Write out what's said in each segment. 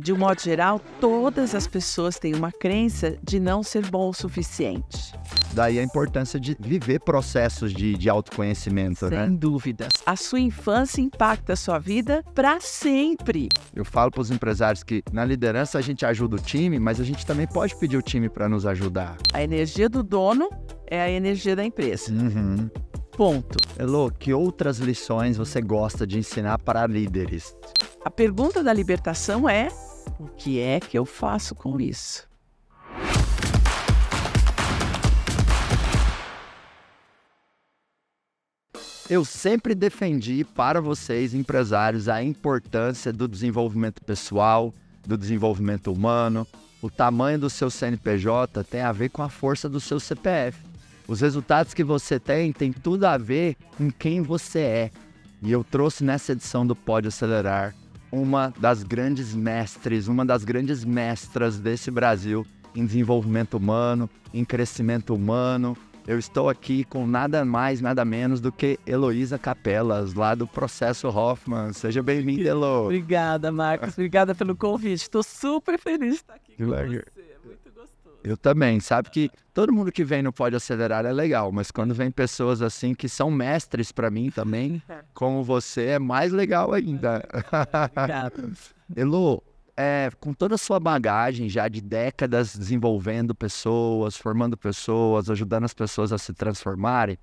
De um modo geral, todas as pessoas têm uma crença de não ser bom o suficiente. Daí a importância de viver processos de, de autoconhecimento, Sem né? dúvidas. A sua infância impacta a sua vida para sempre. Eu falo para os empresários que na liderança a gente ajuda o time, mas a gente também pode pedir o time para nos ajudar. A energia do dono é a energia da empresa. Uhum. Ponto. Elô, que outras lições você gosta de ensinar para líderes? A pergunta da libertação é: o que é que eu faço com isso? Eu sempre defendi para vocês, empresários, a importância do desenvolvimento pessoal, do desenvolvimento humano. O tamanho do seu CNPJ tem a ver com a força do seu CPF. Os resultados que você tem tem tudo a ver com quem você é. E eu trouxe nessa edição do Pode Acelerar uma das grandes mestres, uma das grandes mestras desse Brasil em desenvolvimento humano, em crescimento humano, eu estou aqui com nada mais, nada menos do que Heloísa Capelas, lá do Processo Hoffman. Seja bem-vinda, Elo. Obrigada, Marcos. Obrigada pelo convite. Estou super feliz de estar aqui com legal. você. É. Eu também. Sabe que todo mundo que vem no Pode Acelerar é legal, mas quando vem pessoas assim que são mestres para mim também, como você, é mais legal ainda. Elo, é, com toda a sua bagagem já de décadas desenvolvendo pessoas, formando pessoas, ajudando as pessoas a se transformarem,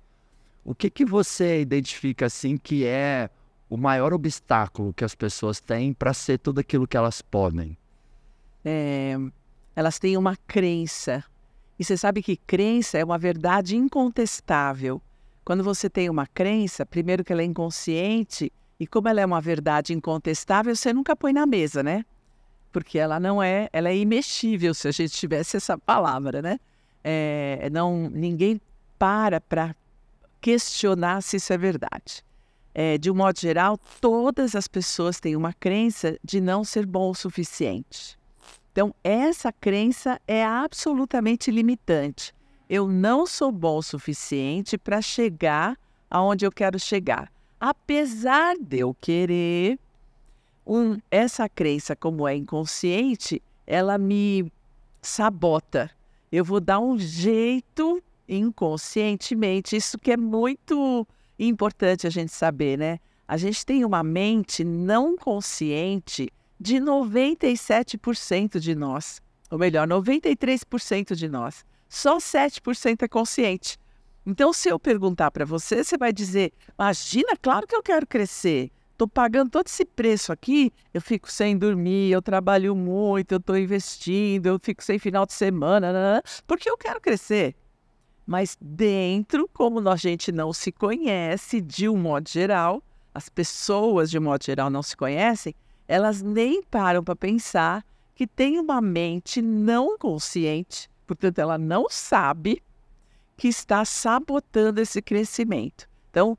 o que que você identifica assim que é o maior obstáculo que as pessoas têm para ser tudo aquilo que elas podem? É, elas têm uma crença. E você sabe que crença é uma verdade incontestável. Quando você tem uma crença, primeiro que ela é inconsciente, e como ela é uma verdade incontestável, você nunca põe na mesa, né? Porque ela não é, ela é imexível, se a gente tivesse essa palavra, né? É, não, ninguém para para questionar se isso é verdade. É, de um modo geral, todas as pessoas têm uma crença de não ser bom o suficiente. Então, essa crença é absolutamente limitante. Eu não sou bom o suficiente para chegar aonde eu quero chegar. Apesar de eu querer, um, essa crença, como é inconsciente, ela me sabota. Eu vou dar um jeito inconscientemente. Isso que é muito importante a gente saber, né? A gente tem uma mente não consciente de 97% de nós, ou melhor, 93% de nós. Só 7% é consciente. Então, se eu perguntar para você, você vai dizer: Imagina, claro que eu quero crescer. Estou pagando todo esse preço aqui, eu fico sem dormir, eu trabalho muito, eu estou investindo, eu fico sem final de semana, nanana, porque eu quero crescer. Mas dentro, como a gente não se conhece de um modo geral, as pessoas de um modo geral não se conhecem, elas nem param para pensar que tem uma mente não consciente, portanto, ela não sabe que está sabotando esse crescimento. Então,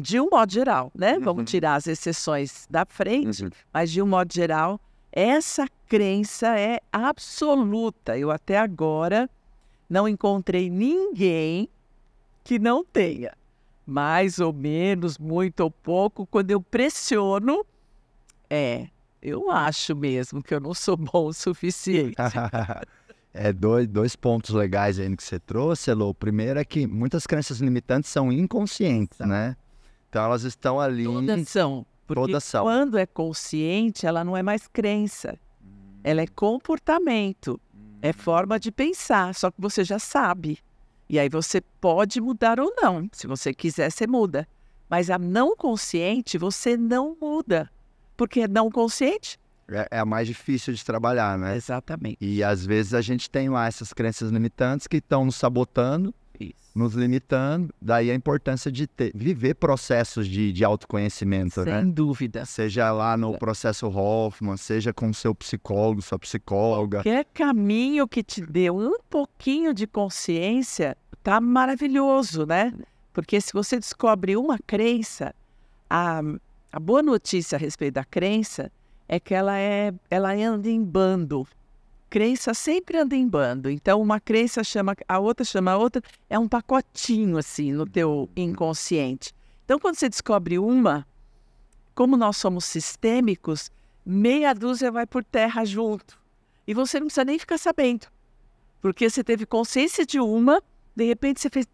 de um modo geral, né? Uhum. Vamos tirar as exceções da frente, Uhum. mas de um modo geral, essa crença é absoluta. Eu até agora não encontrei ninguém que não tenha. Mais ou menos, muito ou pouco, quando eu pressiono, é, eu acho mesmo que eu não sou bom o suficiente. é dois, dois pontos legais aí que você trouxe, Elo. O primeiro é que muitas crenças limitantes são inconscientes, né? Então elas estão ali. Todas são. Porque Todas são. quando é consciente, ela não é mais crença. Ela é comportamento. É forma de pensar, só que você já sabe. E aí você pode mudar ou não. Se você quiser, você muda. Mas a não consciente, você não muda. Porque é não consciente? É, é a mais difícil de trabalhar, né? Exatamente. E às vezes a gente tem lá essas crenças limitantes que estão nos sabotando, Isso. nos limitando. Daí a importância de ter, viver processos de, de autoconhecimento, né? Sem dúvida. Seja lá no processo Hoffman, seja com seu psicólogo, sua psicóloga. Qualquer caminho que te dê um pouquinho de consciência tá maravilhoso, né? Porque se você descobre uma crença, a, a boa notícia a respeito da crença é que ela é ela anda em bando. Crença sempre anda em bando. Então uma crença chama a outra chama a outra, é um pacotinho assim no teu inconsciente. Então quando você descobre uma, como nós somos sistêmicos, meia dúzia vai por terra junto. E você não precisa nem ficar sabendo. Porque você teve consciência de uma, de repente você fez.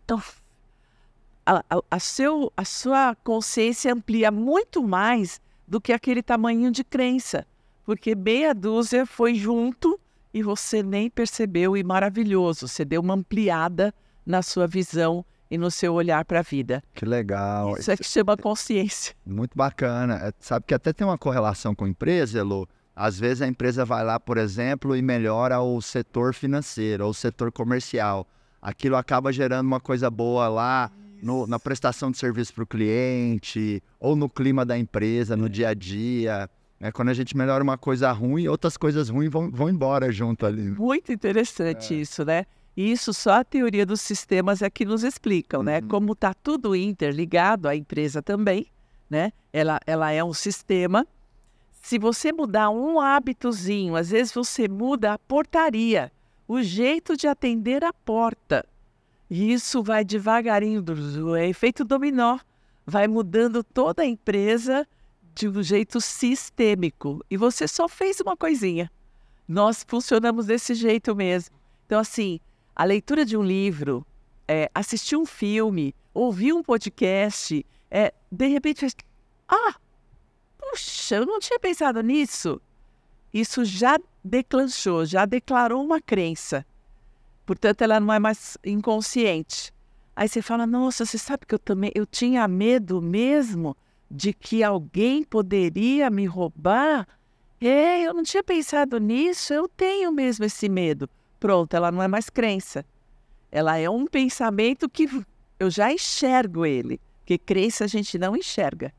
A, a, a, seu, a sua consciência amplia muito mais do que aquele tamanho de crença. Porque meia dúzia foi junto e você nem percebeu, e maravilhoso. Você deu uma ampliada na sua visão e no seu olhar para a vida. Que legal. Isso é que chama consciência. Muito bacana. É, sabe que até tem uma correlação com a empresa, Elo. Às vezes a empresa vai lá, por exemplo, e melhora o setor financeiro ou o setor comercial. Aquilo acaba gerando uma coisa boa lá no, na prestação de serviço para o cliente ou no clima da empresa, no dia a dia. É, quando a gente melhora uma coisa ruim, outras coisas ruins vão, vão embora junto ali. Muito interessante é. isso, né? E isso só a teoria dos sistemas é que nos explicam, né? Uhum. Como está tudo interligado, a empresa também, né? Ela, ela é um sistema. Se você mudar um hábitozinho, às vezes você muda a portaria, o jeito de atender a porta. E isso vai devagarinho, é efeito dominó, vai mudando toda a empresa de um jeito sistêmico. E você só fez uma coisinha. Nós funcionamos desse jeito mesmo. Então, assim, a leitura de um livro, é, assistir um filme, ouvir um podcast, é, de repente ah, puxa, eu não tinha pensado nisso. Isso já declanchou, já declarou uma crença. Portanto, ela não é mais inconsciente. Aí você fala, nossa, você sabe que eu também eu tinha medo mesmo de que alguém poderia me roubar? É, eu não tinha pensado nisso, eu tenho mesmo esse medo. Pronto, ela não é mais crença. Ela é um pensamento que eu já enxergo ele, porque crença a gente não enxerga.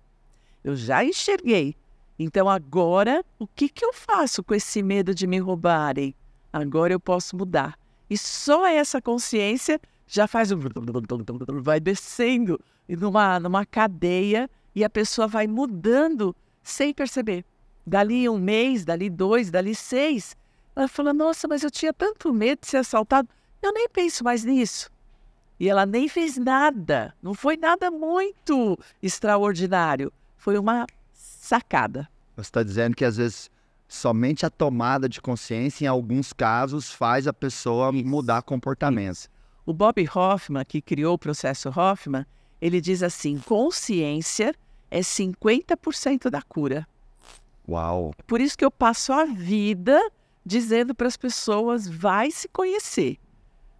Eu já enxerguei. Então agora, o que, que eu faço com esse medo de me roubarem? Agora eu posso mudar. E só essa consciência já faz um. vai descendo numa, numa cadeia e a pessoa vai mudando sem perceber. Dali um mês, dali dois, dali seis, ela falou: Nossa, mas eu tinha tanto medo de ser assaltado. Eu nem penso mais nisso. E ela nem fez nada. Não foi nada muito extraordinário. Foi uma sacada. Você está dizendo que às vezes somente a tomada de consciência, em alguns casos, faz a pessoa Isso. mudar comportamento. Isso. O Bob Hoffman, que criou o processo Hoffman, ele diz assim: consciência é 50% da cura. Uau! Por isso que eu passo a vida dizendo para as pessoas: vai se conhecer.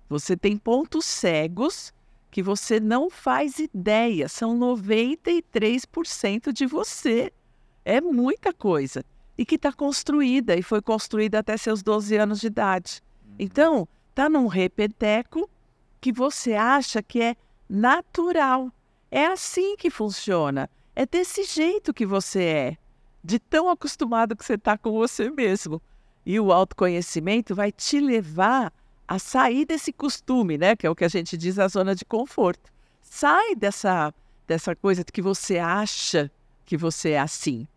Você tem pontos cegos que você não faz ideia, são 93% de você. É muita coisa. E que está construída, e foi construída até seus 12 anos de idade. Uhum. Então, está num repeteco que você acha que é natural. É assim que funciona. É desse jeito que você é. De tão acostumado que você está com você mesmo. E o autoconhecimento vai te levar a sair desse costume, né? Que é o que a gente diz a zona de conforto. Sai dessa, dessa coisa de que você acha que você é assim,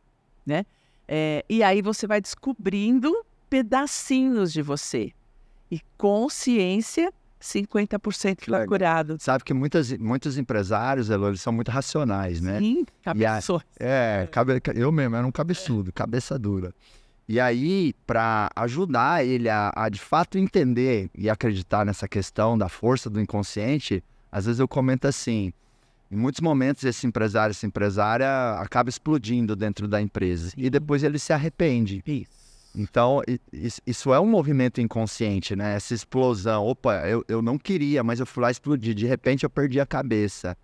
né? É, e aí você vai descobrindo pedacinhos de você. E consciência 50% está curado. Sabe que muitas, muitos empresários, Elo, eles são muito racionais, né? Sim, cabeções. É, cabe, eu mesmo era um cabeçudo, cabeça dura. E aí, para ajudar ele a, a, de fato entender e acreditar nessa questão da força do inconsciente, às vezes eu comento assim: em muitos momentos esse empresário, essa empresária acaba explodindo dentro da empresa Sim. e depois ele se arrepende. Isso. Então, isso é um movimento inconsciente, né? Essa explosão. Opa, eu, eu não queria, mas eu fui lá explodir. De repente eu perdi a cabeça.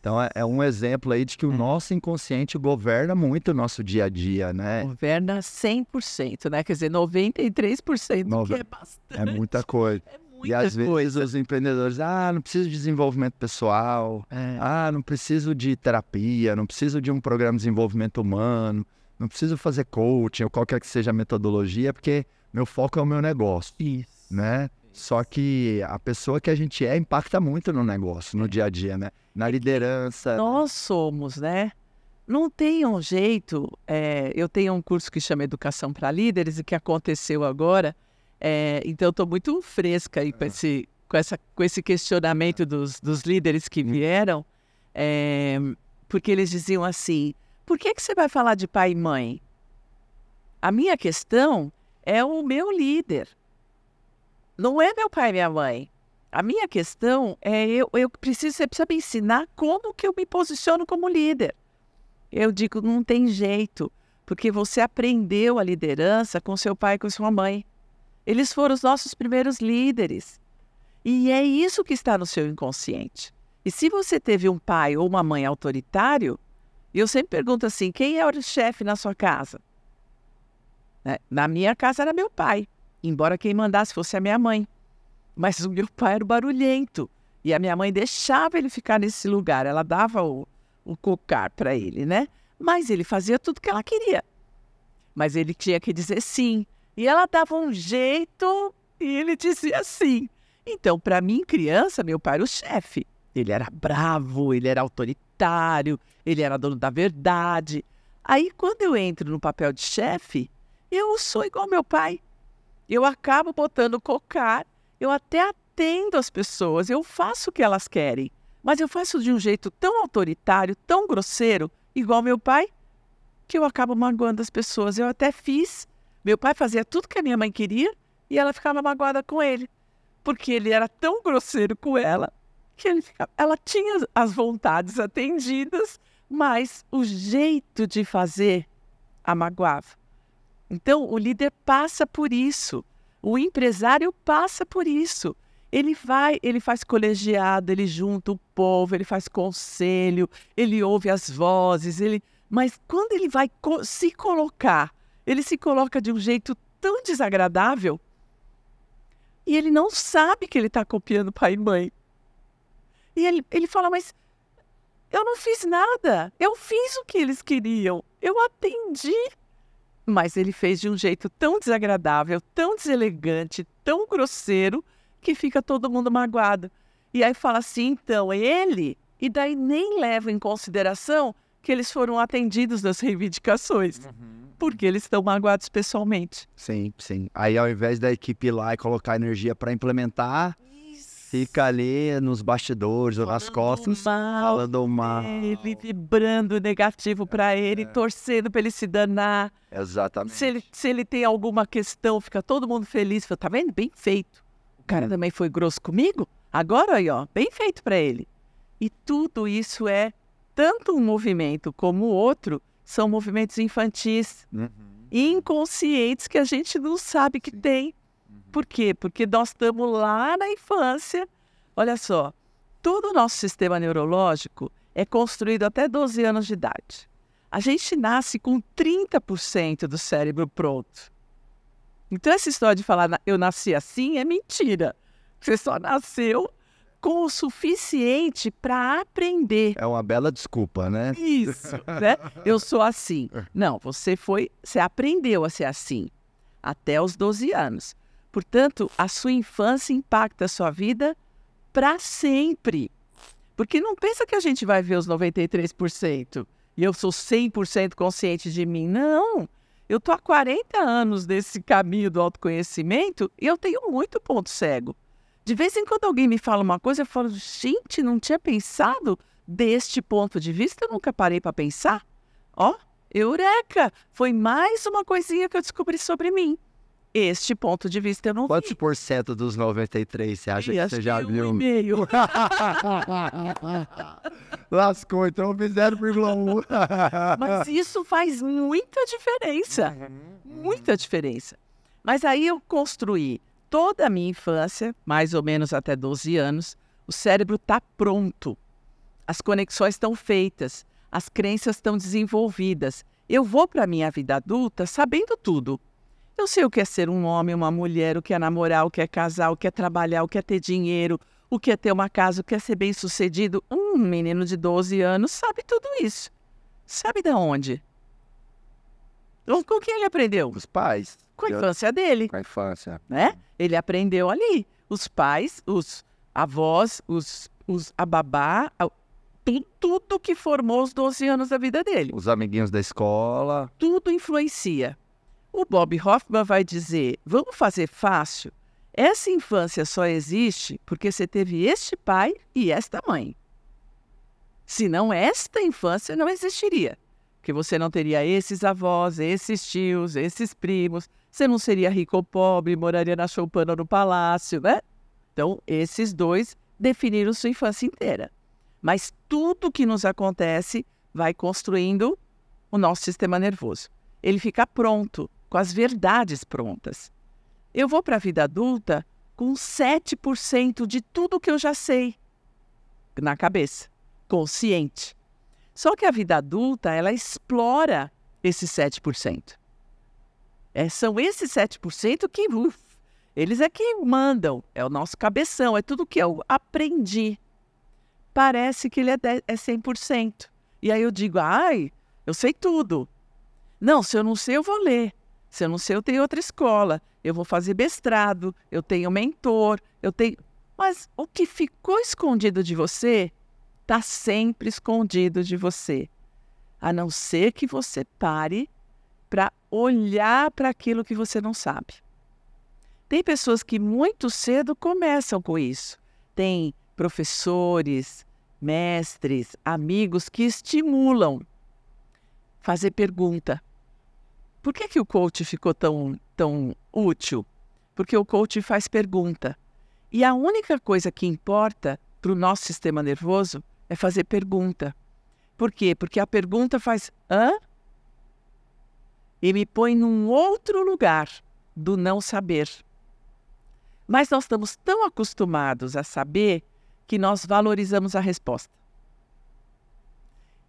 Então é, é, um exemplo aí de que o é. nosso inconsciente governa muito o nosso dia a dia, né? Governa 100%, né? Quer dizer, 93%, Nove... que é bastante. É muita coisa. É e às coisa. vezes os empreendedores, ah, não preciso de desenvolvimento pessoal, é. ah, não preciso de terapia, não preciso de um programa de desenvolvimento humano, não preciso fazer coaching ou qualquer que seja a metodologia, porque meu foco é o meu negócio. Isso. Né? Só que a pessoa que a gente é impacta muito no negócio, no dia a dia, né? Na liderança. Nós somos, né? Não tem um jeito. É, eu tenho um curso que chama Educação para Líderes e que aconteceu agora. É, então, estou muito fresca aí com, é. esse, com, essa, com esse questionamento dos, dos líderes que hum. vieram, é, porque eles diziam assim: por que, que você vai falar de pai e mãe? A minha questão é o meu líder. Não é meu pai e minha mãe. A minha questão é eu, eu preciso, você precisa me ensinar como que eu me posiciono como líder. Eu digo, não tem jeito, porque você aprendeu a liderança com seu pai e com sua mãe. Eles foram os nossos primeiros líderes. E é isso que está no seu inconsciente. E se você teve um pai ou uma mãe autoritário, eu sempre pergunto assim: quem é o chefe na sua casa? Né? Na minha casa era meu pai embora quem mandasse fosse a minha mãe. Mas o meu pai era barulhento e a minha mãe deixava ele ficar nesse lugar, ela dava o, o cocar para ele, né? Mas ele fazia tudo que ela queria. Mas ele tinha que dizer sim. E ela dava um jeito e ele dizia sim. Então, para mim, criança, meu pai era o chefe. Ele era bravo, ele era autoritário, ele era dono da verdade. Aí, quando eu entro no papel de chefe, eu sou igual meu pai eu acabo botando cocar, eu até atendo as pessoas, eu faço o que elas querem, mas eu faço de um jeito tão autoritário, tão grosseiro, igual meu pai, que eu acabo magoando as pessoas. Eu até fiz. Meu pai fazia tudo que a minha mãe queria e ela ficava magoada com ele, porque ele era tão grosseiro com ela que ficava, ela tinha as vontades atendidas, mas o jeito de fazer a magoava. Então, o líder passa por isso. O empresário passa por isso. Ele vai, ele faz colegiado, ele junta o povo, ele faz conselho, ele ouve as vozes, ele. Mas quando ele vai co se colocar, ele se coloca de um jeito tão desagradável e ele não sabe que ele está copiando pai e mãe. E ele, ele fala, mas eu não fiz nada, eu fiz o que eles queriam, eu atendi mas ele fez de um jeito tão desagradável, tão deselegante, tão grosseiro, que fica todo mundo magoado. E aí fala assim, então, ele? E daí nem leva em consideração que eles foram atendidos nas reivindicações. Uhum. Porque eles estão magoados pessoalmente. Sim, sim. Aí ao invés da equipe ir lá e colocar energia para implementar, fica ali nos bastidores ou nas costas mal, falando mal. Ele vibrando negativo para ele, é. torcendo para ele se danar. Exatamente. Se ele, se ele tem alguma questão, fica todo mundo feliz. Fala, tá vendo? Bem feito. O cara hum. também foi grosso comigo. Agora aí, ó, bem feito para ele. E tudo isso é tanto um movimento como o outro são movimentos infantis, uhum. inconscientes que a gente não sabe que Sim. tem. Por quê? Porque nós estamos lá na infância. Olha só, todo o nosso sistema neurológico é construído até 12 anos de idade. A gente nasce com 30% do cérebro pronto. Então, essa história de falar eu nasci assim é mentira. Você só nasceu com o suficiente para aprender. É uma bela desculpa, né? Isso, né? Eu sou assim. Não, você foi, você aprendeu a ser assim até os 12 anos. Portanto, a sua infância impacta a sua vida para sempre. Porque não pensa que a gente vai ver os 93% e eu sou 100% consciente de mim. Não. Eu estou há 40 anos nesse caminho do autoconhecimento e eu tenho muito ponto cego. De vez em quando alguém me fala uma coisa, eu falo, gente, não tinha pensado deste ponto de vista, eu nunca parei para pensar. Ó, eureka! Foi mais uma coisinha que eu descobri sobre mim. Este ponto de vista eu não Quantos vi. por cento dos 93 você acha e que você já viu? Um meio. Lascou, então fiz 0,1. Mas isso faz muita diferença. Uhum. Muita diferença. Mas aí eu construí toda a minha infância, mais ou menos até 12 anos, o cérebro está pronto. As conexões estão feitas, as crenças estão desenvolvidas. Eu vou para a minha vida adulta sabendo tudo. Eu sei o que é ser um homem, uma mulher, o que é namorar, o que é casar, o que é trabalhar, o que é ter dinheiro, o que é ter uma casa, o que é ser bem sucedido. Um menino de 12 anos sabe tudo isso. Sabe de onde? Com quem ele aprendeu? Os pais. Com a infância dele. Com a infância. Né? Ele aprendeu ali. Os pais, os avós, os, os a babá, tudo, tudo que formou os 12 anos da vida dele. Os amiguinhos da escola. Tudo influencia. O Bob Hoffman vai dizer: vamos fazer fácil? Essa infância só existe porque você teve este pai e esta mãe. Senão, esta infância não existiria. Porque você não teria esses avós, esses tios, esses primos. Você não seria rico ou pobre, moraria na choupana ou no palácio, né? Então, esses dois definiram sua infância inteira. Mas tudo que nos acontece vai construindo o nosso sistema nervoso. Ele fica pronto, com as verdades prontas. Eu vou para a vida adulta com 7% de tudo que eu já sei na cabeça, consciente. Só que a vida adulta, ela explora esses 7%. É, são esses 7% que, uf, eles é que mandam, é o nosso cabeção, é tudo que eu aprendi. Parece que ele é, é 100%. E aí eu digo, ai, eu sei tudo. Não, se eu não sei, eu vou ler. Se eu não sei, eu tenho outra escola. Eu vou fazer mestrado, eu tenho mentor, eu tenho. Mas o que ficou escondido de você está sempre escondido de você. A não ser que você pare para olhar para aquilo que você não sabe. Tem pessoas que muito cedo começam com isso. Tem professores, mestres, amigos que estimulam fazer pergunta. Por que, que o coach ficou tão, tão útil? Porque o coach faz pergunta. E a única coisa que importa para o nosso sistema nervoso é fazer pergunta. Por quê? Porque a pergunta faz hã? E me põe num outro lugar do não saber. Mas nós estamos tão acostumados a saber que nós valorizamos a resposta.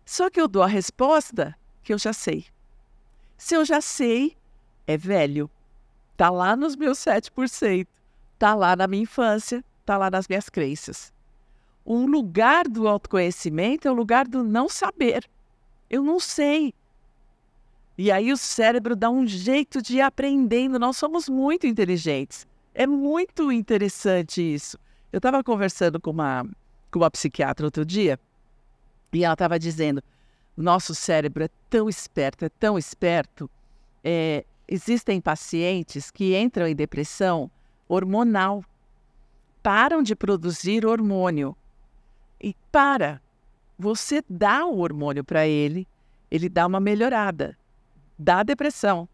Só que eu dou a resposta que eu já sei. Se eu já sei, é velho. Tá lá nos meus 7%, tá lá na minha infância, tá lá nas minhas crenças. Um lugar do autoconhecimento é o lugar do não saber. Eu não sei. E aí o cérebro dá um jeito de ir aprendendo. Nós somos muito inteligentes. É muito interessante isso. Eu estava conversando com uma, com uma psiquiatra outro dia e ela estava dizendo: o nosso cérebro é tão esperto, é tão esperto. É, existem pacientes que entram em depressão hormonal, param de produzir hormônio. E para, você dá o hormônio para ele, ele dá uma melhorada, dá depressão.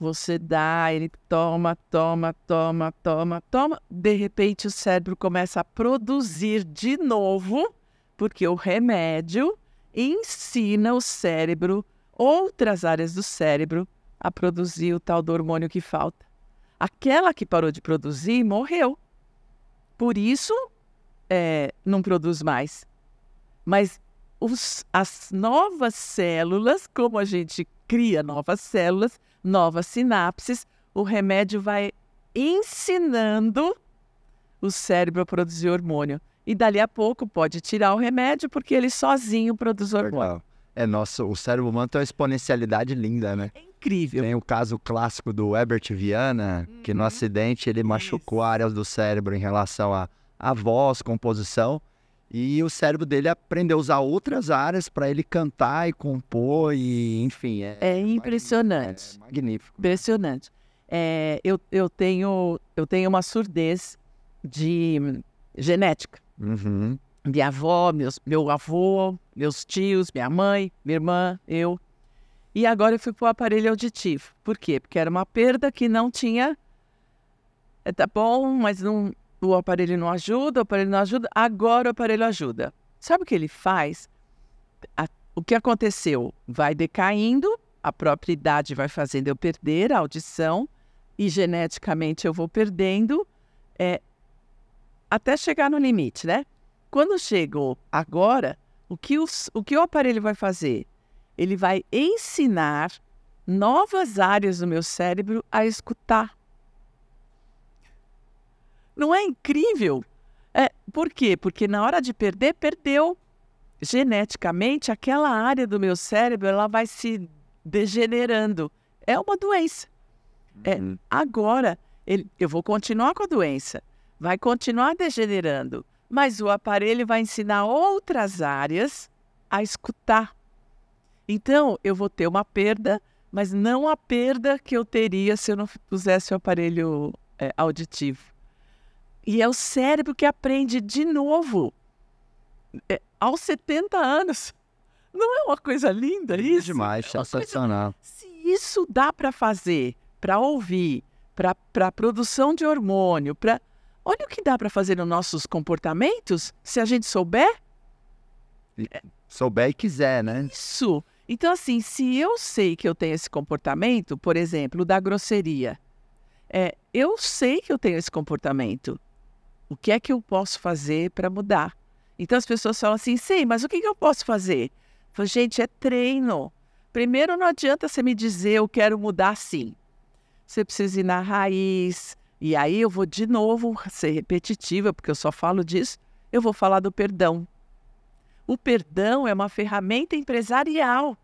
Você dá, ele toma, toma, toma, toma, toma. De repente, o cérebro começa a produzir de novo, porque o remédio ensina o cérebro, outras áreas do cérebro, a produzir o tal do hormônio que falta. Aquela que parou de produzir morreu. Por isso, é, não produz mais. Mas os, as novas células, como a gente cria novas células, novas sinapses, o remédio vai ensinando o cérebro a produzir hormônio. E dali a pouco pode tirar o remédio, porque ele sozinho produz hormônio. É, nosso, o cérebro humano tem uma exponencialidade linda, né? É incrível. Tem o caso clássico do Herbert Viana, que no uhum. acidente ele machucou Isso. áreas do cérebro em relação a, a voz, composição. E o cérebro dele aprendeu a usar outras áreas para ele cantar e compor, e enfim. É, é impressionante. É magnífico. Impressionante. É, eu, eu, tenho, eu tenho uma surdez de genética. Uhum. Minha avó, meus, meu avô, meus tios, minha mãe, minha irmã, eu. E agora eu fui para o aparelho auditivo. Por quê? Porque era uma perda que não tinha. É, tá bom, mas não, o aparelho não ajuda, o aparelho não ajuda. Agora o aparelho ajuda. Sabe o que ele faz? A, o que aconteceu? Vai decaindo, a própria idade vai fazendo eu perder a audição e geneticamente eu vou perdendo. É, até chegar no limite, né? Quando chegou agora, o que, os, o que o aparelho vai fazer? Ele vai ensinar novas áreas do meu cérebro a escutar. Não é incrível? É, por quê? Porque na hora de perder, perdeu. Geneticamente, aquela área do meu cérebro ela vai se degenerando. É uma doença. É, uhum. agora, ele, eu vou continuar com a doença vai continuar degenerando, mas o aparelho vai ensinar outras áreas a escutar. Então, eu vou ter uma perda, mas não a perda que eu teria se eu não pusesse o aparelho é, auditivo. E é o cérebro que aprende de novo. É, aos 70 anos. Não é uma coisa linda isso? demais, É coisa- sensacional. Se isso dá para fazer, para ouvir, para produção de hormônio, para olha o que dá para fazer nos nossos comportamentos, se a gente souber Souber e quiser, né? isso. Então, assim, se eu sei que eu tenho esse comportamento, por exemplo, da grosseria, é, eu sei que eu tenho esse comportamento. O que é que eu posso fazer para mudar? Então as pessoas falam assim, sim, mas o que, que eu posso fazer? Eu falo, gente, é treino. Primeiro, não adianta você me dizer eu quero mudar sim. Você precisa ir na raiz. E aí eu vou de novo ser repetitiva, porque eu só falo disso. Eu vou falar do perdão. O perdão é uma ferramenta empresarial.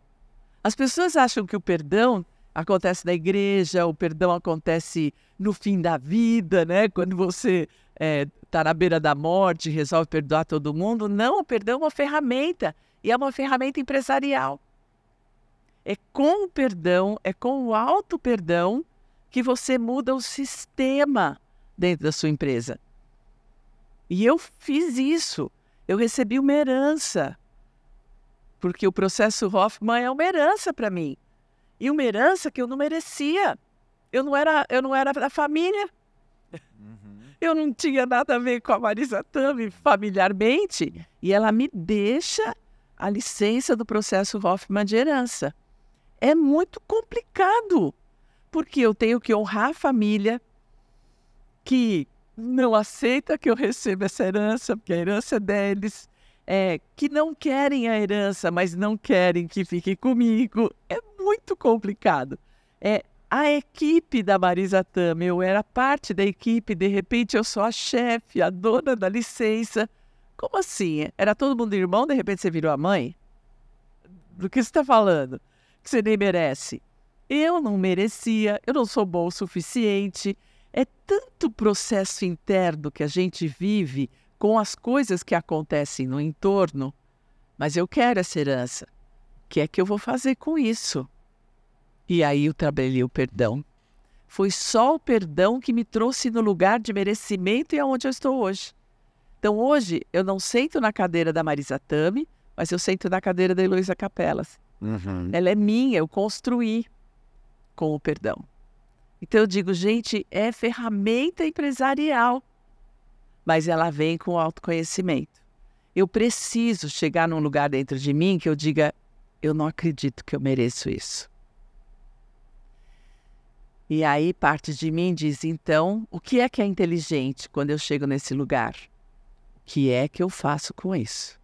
As pessoas acham que o perdão acontece na igreja, o perdão acontece no fim da vida, né? Quando você está na beira da morte resolve perdoar todo mundo. Não, o perdão é uma ferramenta e é uma ferramenta empresarial. É com o perdão, é com o auto perdão que você muda o sistema dentro da sua empresa. E eu fiz isso. Eu recebi uma herança. Porque o processo Hoffman é uma herança para mim. E uma herança que eu não merecia. Eu não era, eu não era da família. Eu não tinha nada a ver com a Marisa Tami familiarmente. E ela me deixa a licença do processo Hoffman de herança. É muito complicado, porque eu tenho que honrar a família que não aceita que eu receba essa herança, porque a herança é deles, é, que não querem a herança, mas não querem que fique comigo. É muito complicado. É, a equipe da Marisa Tami, eu era parte da equipe, de repente eu sou a chefe, a dona da licença. Como assim? Era todo mundo irmão, de repente você virou a mãe? Do que você está falando? Que você nem merece. Eu não merecia, eu não sou bom o suficiente. É tanto processo interno que a gente vive com as coisas que acontecem no entorno, mas eu quero essa herança. O que é que eu vou fazer com isso? E aí eu trabalhei o perdão. Foi só o perdão que me trouxe no lugar de merecimento e aonde eu estou hoje. Então hoje eu não sento na cadeira da Marisa Tami, mas eu sento na cadeira da Heloísa Capelas. Uhum. Ela é minha, eu construí com o perdão. Então eu digo, gente, é ferramenta empresarial, mas ela vem com autoconhecimento. Eu preciso chegar num lugar dentro de mim que eu diga, eu não acredito que eu mereço isso. E aí parte de mim diz, então, o que é que é inteligente quando eu chego nesse lugar? O que é que eu faço com isso?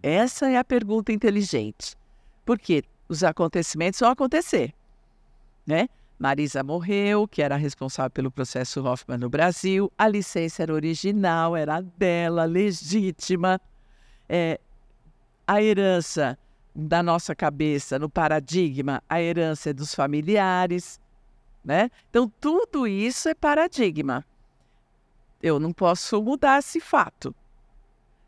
Essa é a pergunta inteligente. Porque os acontecimentos vão acontecer, né? Marisa morreu, que era responsável pelo processo Hoffman no Brasil. A licença era original, era dela, legítima. É, a herança da nossa cabeça, no paradigma, a herança é dos familiares. Né? Então, tudo isso é paradigma. Eu não posso mudar esse fato.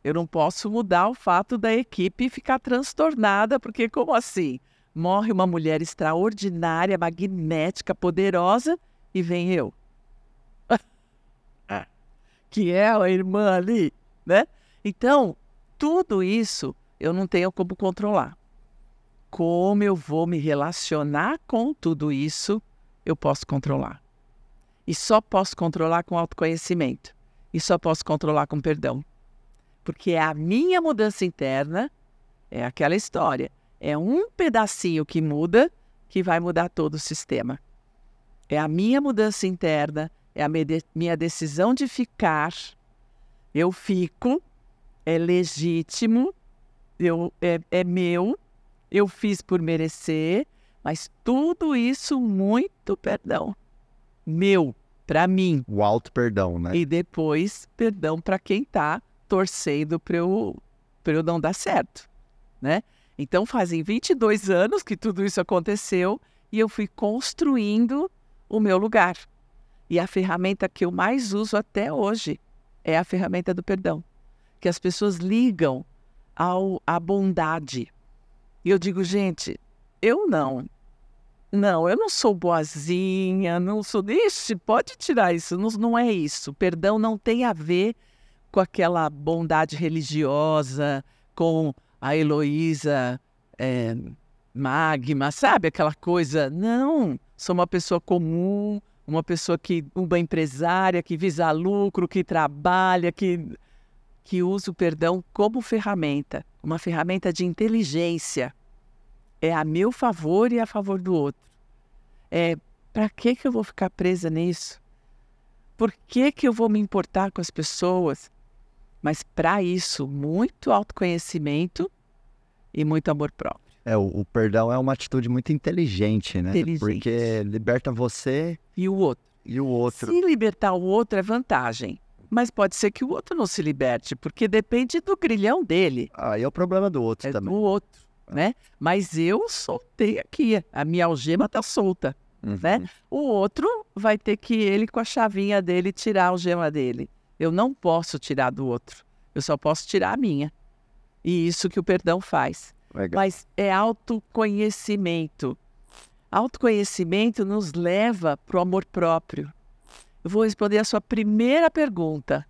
Eu não posso mudar o fato da equipe ficar transtornada, porque como assim? Morre uma mulher extraordinária, magnética, poderosa, e vem eu. que é a irmã ali, né? Então, tudo isso eu não tenho como controlar. Como eu vou me relacionar com tudo isso, eu posso controlar. E só posso controlar com autoconhecimento. E só posso controlar com perdão. Porque é a minha mudança interna, é aquela história. É um pedacinho que muda que vai mudar todo o sistema. É a minha mudança interna, é a minha decisão de ficar. Eu fico, é legítimo, eu, é, é meu, eu fiz por merecer, mas tudo isso muito perdão. Meu, para mim. O alto perdão, né? E depois, perdão para quem está torcendo para eu, eu não dar certo, né? Então, fazem 22 anos que tudo isso aconteceu e eu fui construindo o meu lugar. E a ferramenta que eu mais uso até hoje é a ferramenta do perdão, que as pessoas ligam ao, à bondade. E eu digo, gente, eu não. Não, eu não sou boazinha, não sou. Ixi, pode tirar isso, não, não é isso. Perdão não tem a ver com aquela bondade religiosa, com a Heloísa é, Magma, sabe? Aquela coisa. Não, sou uma pessoa comum, uma pessoa que, uma empresária que visa lucro, que trabalha, que, que usa o perdão como ferramenta, uma ferramenta de inteligência. É a meu favor e a favor do outro. É, para que que eu vou ficar presa nisso? Por que que eu vou me importar com as pessoas? Mas para isso, muito autoconhecimento e muito amor próprio. É, o, o perdão é uma atitude muito inteligente, né? Inteligente. Porque liberta você E o outro? e o outro. Se libertar o outro é vantagem. Mas pode ser que o outro não se liberte, porque depende do grilhão dele, Aí é o problema do outro é também. do outro, né? Mas eu soltei aqui, a minha algema tá solta, Uhum. né? O outro vai ter que ele com a chavinha dele tirar a algema dele. Eu não posso tirar do outro. Eu só posso tirar a minha. E isso que o perdão faz. Legal. Mas é autoconhecimento. Autoconhecimento nos leva para o amor próprio. Eu vou responder a sua primeira pergunta.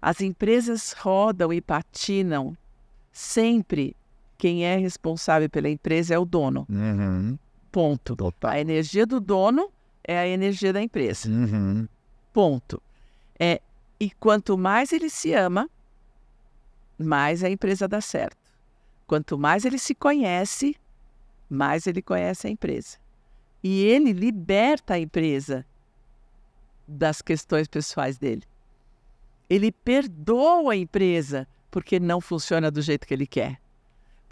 As empresas rodam e patinam. Sempre quem é responsável pela empresa é o dono. Uhum. Ponto. Total. A energia do dono é a energia da empresa. Uhum. Ponto. É, e quanto mais ele se ama, mais a empresa dá certo. Quanto mais ele se conhece, mais ele conhece a empresa. E ele liberta a empresa das questões pessoais dele. Ele perdoa a empresa porque não funciona do jeito que ele quer.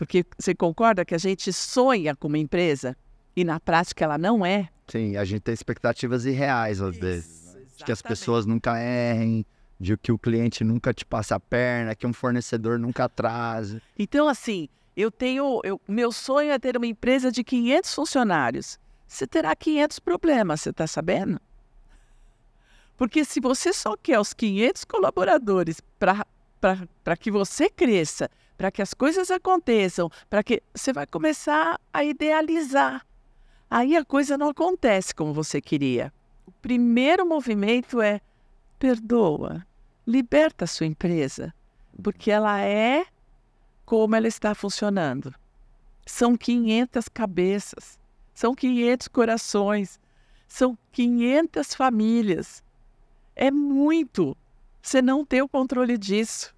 Porque você concorda que a gente sonha com uma empresa e na prática ela não é? Sim, a gente tem expectativas irreais às vezes. né? De que as exatamente. pessoas nunca errem, de que o cliente nunca te passe a perna, que um fornecedor nunca atrase. Então, assim, eu tenho. Eu, meu sonho é ter uma empresa de 500 funcionários. Você terá 500 problemas, você está sabendo? Porque se você só quer os 500 colaboradores para que você cresça, para que as coisas aconteçam, para que você vai começar a idealizar. Aí a coisa não acontece como você queria. O primeiro movimento é perdoa, liberta a sua empresa, porque ela é como ela está funcionando. São 500 cabeças, são 500 corações, são 500 famílias. É muito. Você não tem o controle disso.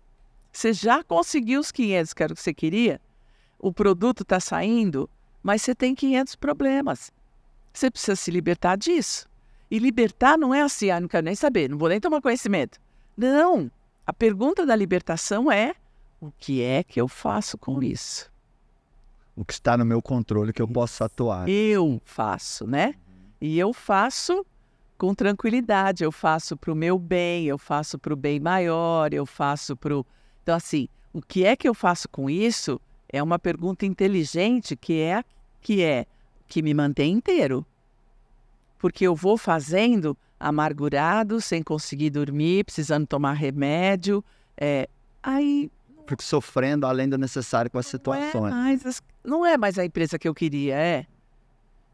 Você já conseguiu os 500 que era o que você queria, o produto está saindo, mas você tem 500 problemas. Você precisa se libertar disso. E libertar não é assim, ah, não quero nem saber, não vou nem tomar conhecimento. Não. A pergunta da libertação é: o que é que eu faço com isso? O que está no meu controle que eu posso atuar. Eu faço, né? E eu faço com tranquilidade, eu faço para o meu bem, eu faço para o bem maior, eu faço para o. Então, assim, o que é que eu faço com isso é uma pergunta inteligente que é que é que me mantém inteiro. Porque eu vou fazendo amargurado, sem conseguir dormir, precisando tomar remédio. É, aí Fico sofrendo além do necessário com as não é, situações. mais, não é mais a empresa que eu queria, é.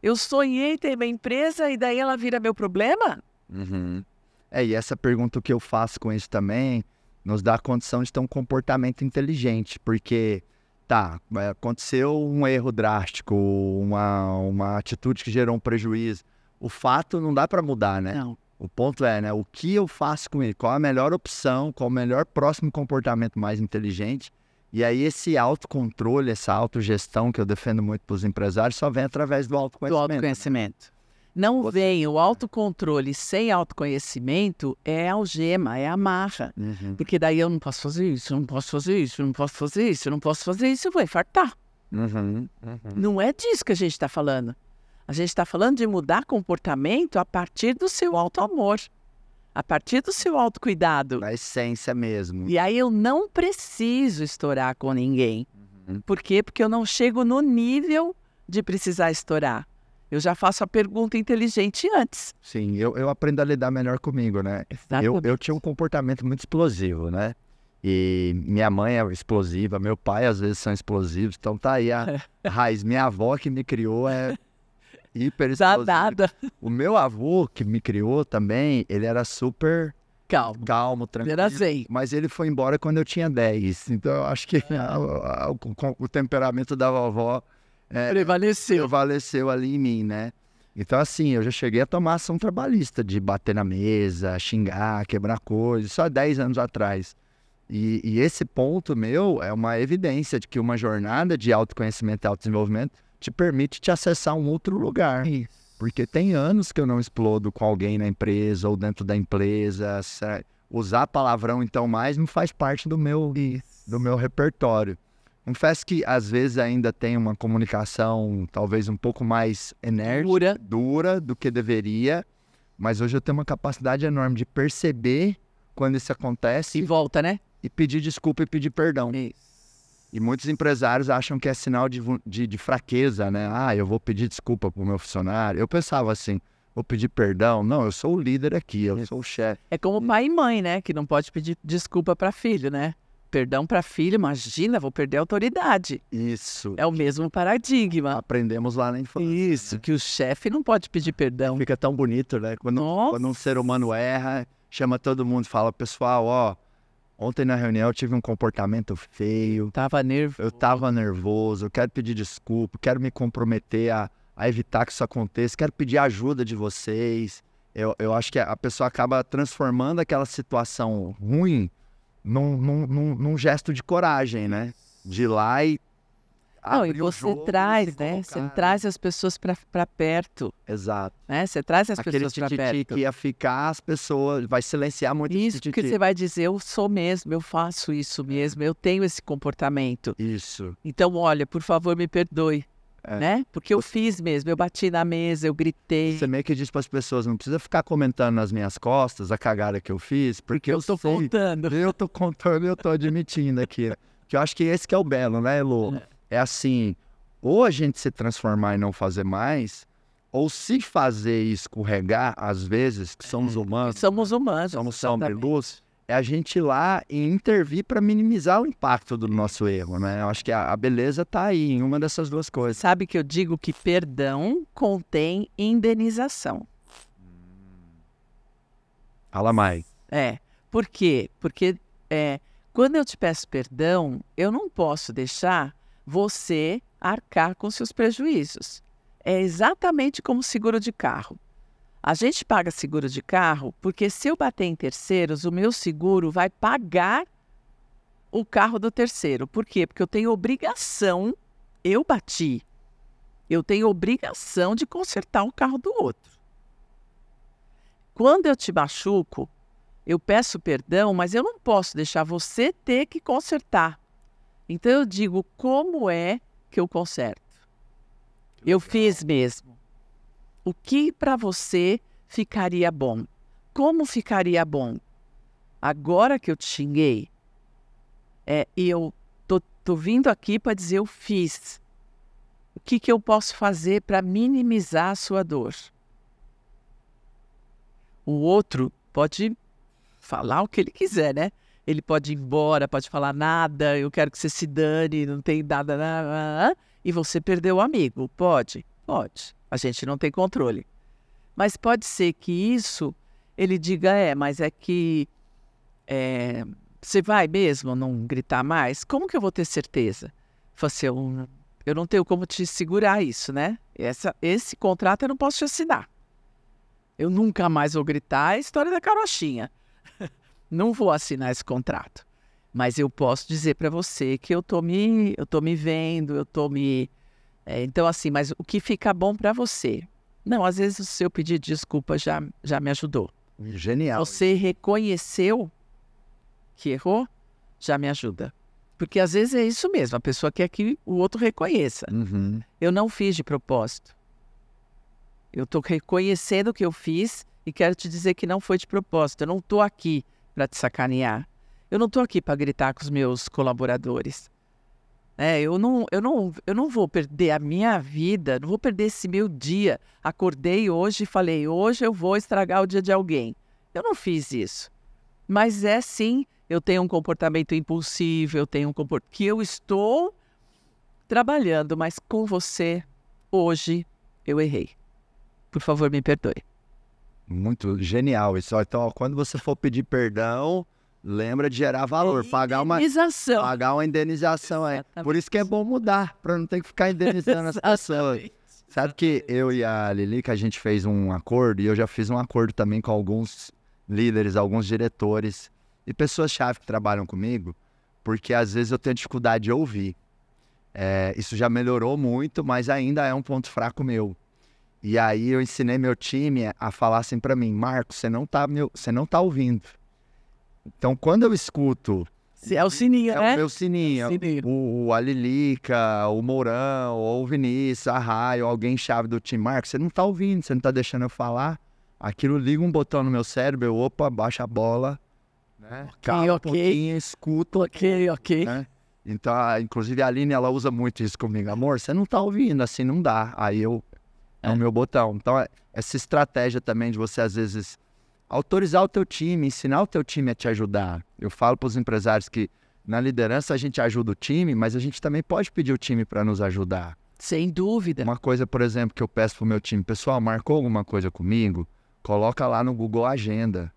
Eu sonhei ter uma empresa e daí ela vira meu problema? Uhum. É, e essa pergunta que eu faço com isso também nos dá a condição de ter um comportamento inteligente, porque, tá, é, aconteceu um erro drástico, uma, uma atitude que gerou um prejuízo. O fato não dá para mudar, né? Não. O ponto é, né, o que eu faço com ele? Qual a melhor opção? Qual o melhor próximo comportamento mais inteligente? E aí esse autocontrole, essa autogestão que eu defendo muito para os empresários só vem através do Do autoconhecimento. Não Você- vem o autocontrole sem autoconhecimento é algema, é amarra. Uhum, Porque daí eu não posso fazer isso, eu não posso fazer isso, eu não posso fazer isso, eu não posso fazer isso, eu vou infartar. uhum, uhum. Não é disso que a gente está falando. A gente está falando de mudar comportamento a partir do seu auto-amor, a partir do seu autocuidado. Na essência mesmo. E aí eu não preciso estourar com ninguém. Uhum. Por quê? Porque eu não chego no nível de precisar estourar. Eu já faço a pergunta inteligente antes. Sim, eu, eu aprendo a lidar melhor comigo, né? Eu, eu tinha um comportamento muito explosivo, né? E minha mãe é explosiva, meu pai às vezes são explosivos, então tá aí a raiz. Minha avó que me criou é hiper explosiva. Danada. O meu avô que me criou também, ele era super calmo. calmo, tranquilo. Era zen. Mas ele foi embora quando eu tinha 10. Então eu acho que a- a- o, o temperamento da vovó é, Prevaleceu. prevaleceu ali em mim, né? Então, assim, eu já cheguei a tomar ação trabalhista de bater na mesa, xingar, quebrar coisas, só 10 anos atrás. E, e esse ponto meu é uma evidência de que uma jornada de autoconhecimento e autodesenvolvimento te permite te acessar um outro lugar. Porque tem anos que eu não explodo com alguém na empresa ou dentro da empresa. sa- Usar palavrão, então, mais não faz parte do meu, do meu repertório. Confesso que às vezes ainda tem uma comunicação talvez um pouco mais enérgica, Dura. dura do que deveria, mas hoje eu tenho uma capacidade enorme de perceber quando isso acontece E volta, né? e pedir desculpa e pedir perdão. E muitos empresários acham que é sinal de, de, de fraqueza, né? Ah, eu vou pedir desculpa pro meu funcionário. Eu pensava assim, vou pedir perdão. Não, eu sou o líder aqui, eu sou o chefe. É como pai e mãe, né? Que não pode pedir desculpa para filho, né? Perdão para filho, imagina, vou perder a autoridade. Isso. É o mesmo paradigma. Aprendemos lá na infância. Isso, que o chefe não pode pedir perdão. Fica tão bonito, né? Quando, quando um ser humano erra, chama todo mundo, fala, pessoal, ó, ontem na reunião eu tive um comportamento feio, Tava nervoso. eu tava nervoso, eu quero pedir desculpa, quero me comprometer a, a evitar que isso aconteça, quero pedir ajuda de vocês. Eu, eu acho que a pessoa acaba transformando aquela situação ruim num, num, num, num gesto de coragem, né? De ir lá e. Não, e você jogo traz, né? Você colocar, traz as pessoas para perto, Exato. né? Você traz as Aquele pessoas para perto. que ia ficar, as pessoas. Vai silenciar muito Isso, porque você vai dizer, eu sou mesmo, eu faço isso mesmo, eu tenho esse comportamento. Isso. Então, olha, por favor, me perdoe, É. né? Porque eu fiz mesmo, eu bati na mesa, eu gritei. Você meio que diz para as pessoas, não precisa ficar comentando nas minhas costas a cagada que eu fiz, porque eu, eu tô sei, contando. eu tô contando, eu tô admitindo aqui. Que eu acho que esse que é o belo, né, Elo? É assim, ou a gente se transformar e não fazer mais, ou se fazer e escorregar, às vezes, que somos humanos, Somos humanos. somos sombra e luz, é a gente ir lá e intervir para minimizar o impacto do nosso erro, né? Eu acho que a, a beleza tá aí, em uma dessas duas coisas. Sabe que eu digo que perdão contém indenização. Fala mais. É. Por quê? Porque é, quando eu te peço perdão, eu não posso deixar você arcar com seus prejuízos. É exatamente como seguro de carro. A gente paga seguro de carro porque se eu bater em terceiros, o meu seguro vai pagar o carro do terceiro. Por quê? Porque eu tenho obrigação, eu bati, eu tenho obrigação de consertar o carro do outro. Quando eu te machuco, eu peço perdão, mas eu não posso deixar você ter que consertar. Então eu digo como é que eu conserto. Eu fiz mesmo. O que para você ficaria bom? Como ficaria bom? Agora que eu te xinguei, é, eu tô, tô vindo aqui para dizer eu fiz. O que, que eu posso fazer para minimizar a sua dor? O outro pode falar o que ele quiser, né? Ele pode ir embora, pode falar nada, eu quero que você se dane, não tem nada, nada, e você perdeu o amigo. Pode? Pode. A gente não tem controle. Mas pode ser que isso ele diga, é, mas é que é, você vai mesmo não gritar mais? Como que eu vou ter certeza? Falei assim, eu, eu não tenho como te segurar isso, né? Essa, esse contrato eu não posso te assinar. Eu nunca mais vou gritar, é a história da carochinha. não vou assinar esse contrato. Mas eu posso dizer para você que eu tô me, eu tô me vendo, eu tô me é, então assim, mas o que fica bom para você? Não, às vezes o seu pedido de desculpa já já me ajudou. Genial. Você reconheceu que errou, já me ajuda. Porque às vezes é isso mesmo, a pessoa quer que o outro reconheça. Uhum. Eu não fiz de propósito. Eu estou reconhecendo o que eu fiz e quero te dizer que não foi de propósito. Eu não estou aqui para te sacanear. Eu não estou aqui para gritar com os meus colaboradores. É, eu, não, eu, não, eu não vou perder a minha vida, não vou perder esse meu dia. Acordei hoje e falei, hoje eu vou estragar o dia de alguém. Eu não fiz isso. Mas é sim, eu tenho um comportamento impulsivo, eu tenho um comportamento que eu estou trabalhando, mas com você, hoje, eu errei. Por favor, me perdoe. Muito genial isso. Então, quando você for pedir perdão, lembra de gerar valor, pagar uma, Indenização. pagar uma indenização aí. Exatamente. Por isso que é bom mudar, para não ter que ficar indenizando as pessoas. Sabe que eu e a Lili, que a gente fez um acordo, e eu já fiz um acordo também com alguns líderes, alguns diretores e pessoas-chave que trabalham comigo, porque às vezes eu tenho dificuldade de ouvir. É, isso já melhorou muito, mas ainda é um ponto fraco meu. E aí eu ensinei meu time a falar assim para mim, Marcos, você não tá, meu, você não tá ouvindo. Então, quando eu escuto É o sininho, é né? o meu sininho. Sininho. O, o Alilica, o Mourão, ou o Vinícius, a Raio, alguém chave do time. Marcos, você não tá ouvindo, você não tá deixando eu falar. Aquilo liga um botão no meu cérebro, eu, opa, baixa a bola. Né? Calma um ok. pouquinho, escuto. Ok, ok. Né? Então, a- inclusive a Aline, ela usa muito isso comigo. Amor, você não tá ouvindo, assim não dá. Aí eu, é, o meu botão. Então, é- essa estratégia também de você, às vezes, autorizar o teu time, ensinar o teu time a te ajudar. Eu falo para os empresários que na liderança a gente ajuda o time, mas a gente também pode pedir o time para nos ajudar. Sem dúvida. Uma coisa, por exemplo, que eu peço pro meu time, pessoal, marcou alguma coisa comigo? Coloca lá no Google Agenda,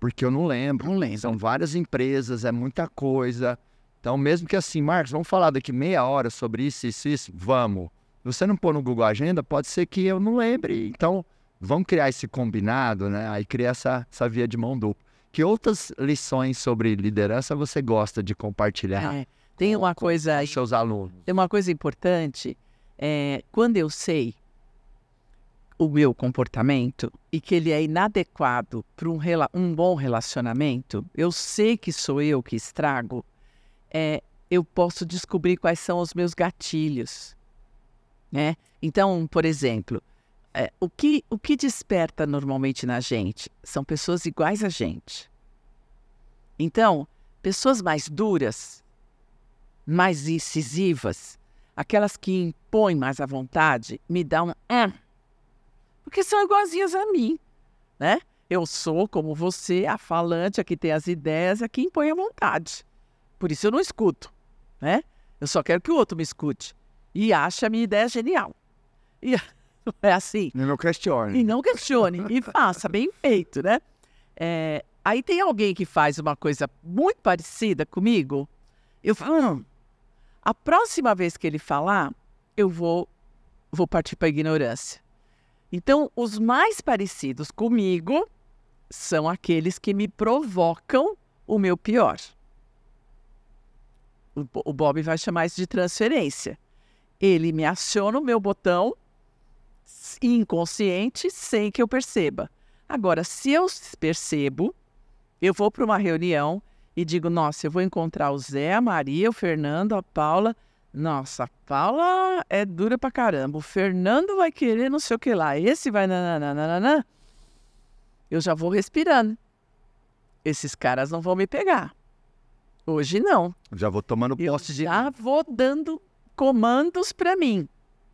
porque eu não lembro. Não lembro. São várias empresas, é muita coisa. Então, mesmo que assim, Marcos, vamos falar daqui meia hora sobre isso, isso, isso, vamos. Se você não pôr no Google Agenda, pode ser que eu não lembre. Então, vamos criar esse combinado, né? Aí criar essa, essa via de mão dupla. Que outras lições sobre liderança você gosta de compartilhar É, tem uma coisa com aí, seus alunos? tem uma coisa importante. É, quando eu sei o meu comportamento e que ele é inadequado para um, um bom relacionamento, eu sei que sou eu que estrago, é, eu posso descobrir quais são os meus gatilhos. Né? Então, por exemplo, é, o, que, o que desperta normalmente na gente são pessoas iguais a gente. Então, pessoas mais duras, mais incisivas, aquelas que impõem mais a vontade, me dão um "Ah", porque são igualzinhas a mim, né? Eu sou, como você, a falante, a que tem as ideias, a que impõe a vontade. Por isso eu não escuto, né? Eu só quero que o outro me escute e ache a minha ideia genial. E é assim. No meu questione. E não questione, e faça bem feito, né? É, aí tem alguém que faz uma coisa muito parecida comigo, eu falo, "Hum, a próxima vez que ele falar, eu vou, vou partir para a ignorância. Então, os mais parecidos comigo são aqueles que me provocam o meu pior. O Bob vai chamar isso de transferência. Ele me aciona o meu botão inconsciente sem que eu perceba. Agora, se eu percebo, eu vou para uma reunião e digo: Nossa, eu vou encontrar o Zé, a Maria, o Fernando, a Paula. Nossa, a Paula é dura pra caramba. O Fernando vai querer não sei o que lá. Esse vai nananana. Eu já vou respirando. Esses caras não vão me pegar. Hoje não. Já vou tomando posse de. já vou dando comandos para mim.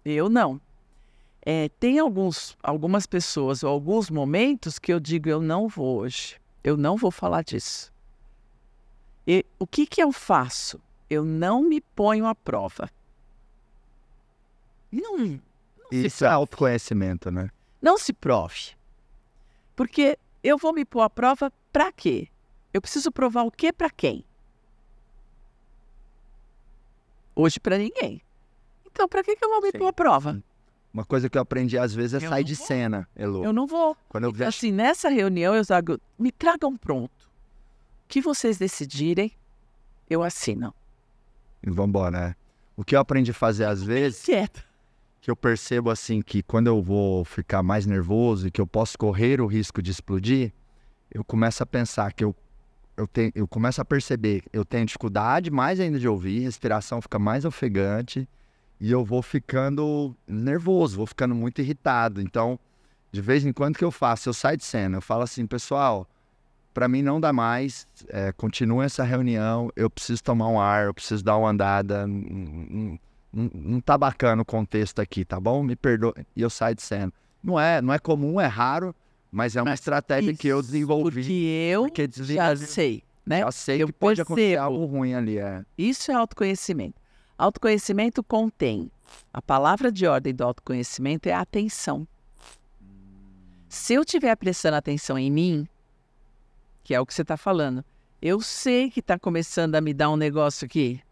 Eu não. É, tem alguns, algumas pessoas ou alguns momentos que eu digo eu não vou hoje. Eu não vou falar disso. E o que que eu faço? Eu não me ponho à prova. Não, Isso é autoconhecimento, né? não se prove. Porque eu vou me pôr à prova para quê? Eu preciso provar o quê para quem? Hoje para ninguém. Então, para que, que eu vou me Sim. pôr à prova? Uma coisa que eu aprendi às vezes é Eu sair de vou. cena, Elu. Eu não vou. Quando eu assim, nessa reunião eu digo, me tragam pronto. O que vocês decidirem, eu assino. Vambora, né? O que eu aprendi a fazer às vezes, Quieto. que eu percebo assim que quando eu vou ficar mais nervoso e que eu posso correr o risco de explodir, eu começo a pensar que eu eu, tenho, eu começo a perceber, eu tenho dificuldade mais ainda de ouvir, respiração fica mais ofegante e eu vou ficando nervoso, vou ficando muito irritado. Então, de vez em quando que eu faço, eu saio de cena, eu falo assim, pessoal, para mim não dá mais, é, continua essa reunião, eu preciso tomar um ar, eu preciso dar uma andada, não, não, não- tá bacana o contexto aqui, tá bom? Me perdoe, e eu saio de cena. Não é, não é comum, é raro, mas é uma Mas estratégia que eu Isso, desenvolvi, Porque eu porque já sei, né? já sei eu que pode acontecer percebo. algo ruim ali, é. Isso é autoconhecimento. Autoconhecimento contém. A palavra de ordem do autoconhecimento é atenção. Se eu estiver prestando atenção em mim, que é o que você está falando, eu sei que está começando a me dar um negócio aqui.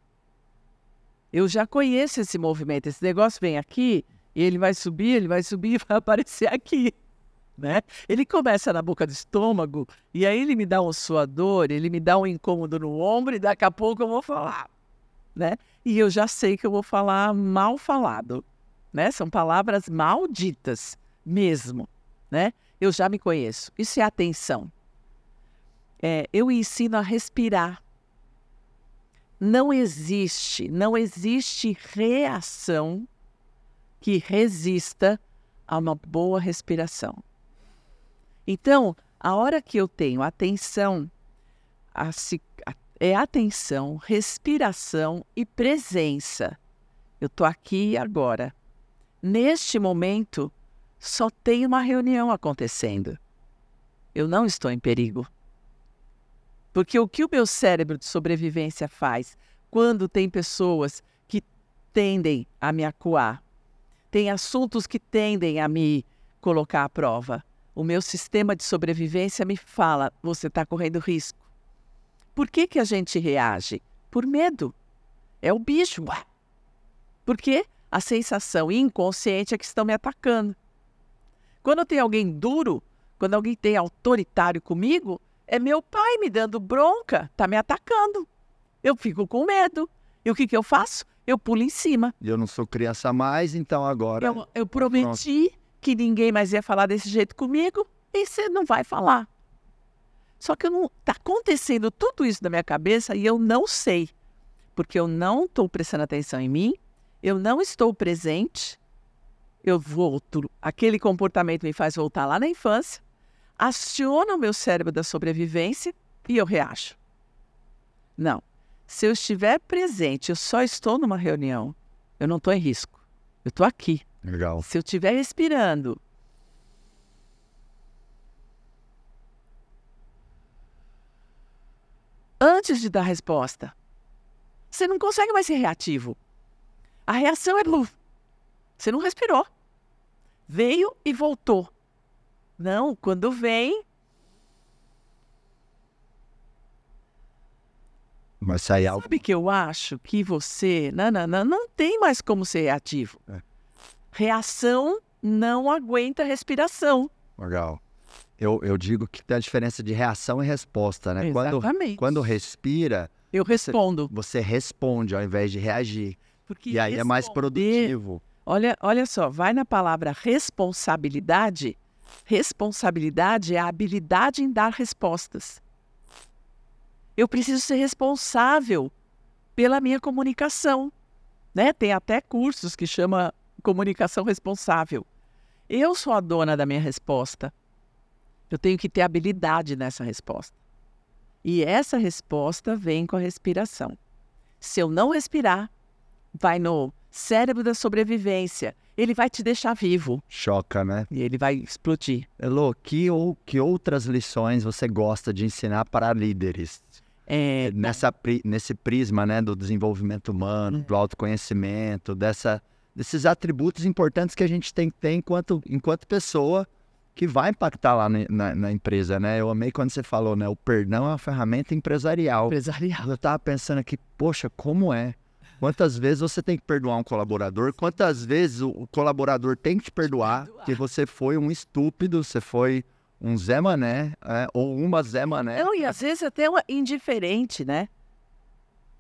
Eu já conheço esse movimento. Esse negócio vem aqui, e ele vai subir, ele vai subir e vai aparecer aqui. Né? Ele começa na boca do estômago, e aí ele me dá um suador, ele me dá um incômodo no ombro, e daqui a pouco eu vou falar. Né? E eu já sei que eu vou falar mal falado. Né? São palavras malditas mesmo. Né? Eu já me conheço. Isso é atenção. É, eu ensino a respirar. Não existe, não existe reação que resista a uma boa respiração. Então, a hora que eu tenho atenção, a, a, é atenção, respiração e presença. Eu estou aqui agora. Neste momento, só tem uma reunião acontecendo. Eu não estou em perigo. Porque o que o meu cérebro de sobrevivência faz quando tem pessoas que tendem a me acuar, tem assuntos que tendem a me colocar à prova. O meu sistema de sobrevivência me fala: você está correndo risco. Por que, que a gente reage? Por medo. É o bicho. Porque a sensação inconsciente é que estão me atacando. Quando tem alguém duro, quando alguém tem autoritário comigo, é meu pai me dando bronca, tá me atacando. Eu fico com medo. E o que, que eu faço? eu pulo em cima. Eu não sou criança mais, então agora. Eu, eu prometi Pronto. que ninguém mais ia falar desse jeito comigo e você não vai falar. Só que não está acontecendo tudo isso na minha cabeça e eu não sei, porque eu não estou prestando atenção em mim, eu não estou presente, eu volto, aquele comportamento me faz voltar lá na infância, aciona o meu cérebro da sobrevivência e eu reajo. Não, se eu estiver presente, eu só estou numa reunião, eu não estou em risco. Eu estou aqui. Legal. Se eu estiver respirando, antes de dar resposta, você não consegue mais ser reativo. A reação é blue. Você não respirou. Veio e voltou. Não, quando vem, Mas sai algo. Sabe que eu acho que você, não, não, não, não tem mais como ser reativo. É. Reação não aguenta respiração. Legal. Eu, eu digo que tem a diferença de reação e resposta, né? Exatamente. Quando, quando respira. Eu respondo. Você, você responde ao invés de reagir. Porque e aí é mais produtivo. Olha, olha só, vai na palavra responsabilidade. Responsabilidade é a habilidade em dar respostas. Eu preciso ser responsável pela minha comunicação. Né? Tem até cursos que chama comunicação responsável. Eu sou a dona da minha resposta. Eu tenho que ter habilidade nessa resposta. E essa resposta vem com a respiração. Se eu não respirar, vai no cérebro da sobrevivência. Ele vai te deixar vivo. Choca, né? E ele vai explodir. Elô, que, ou, que outras lições você gosta de ensinar para líderes? É, nessa, nesse prisma né, do desenvolvimento humano, é. do autoconhecimento, dessa, desses atributos importantes que a gente tem que ter enquanto, enquanto pessoa que vai impactar lá na, na, empresa, né? Eu amei quando você falou, né? O perdão é uma ferramenta empresarial. Empresarial. Eu tava pensando aqui, poxa, como é? Quantas vezes você tem que perdoar um colaborador? Quantas vezes o colaborador tem que te perdoar, perdoar. que você foi um estúpido, você foi um Zé Mané, é, ou uma Zé Mané. Não, e às vezes até uma indiferente, né?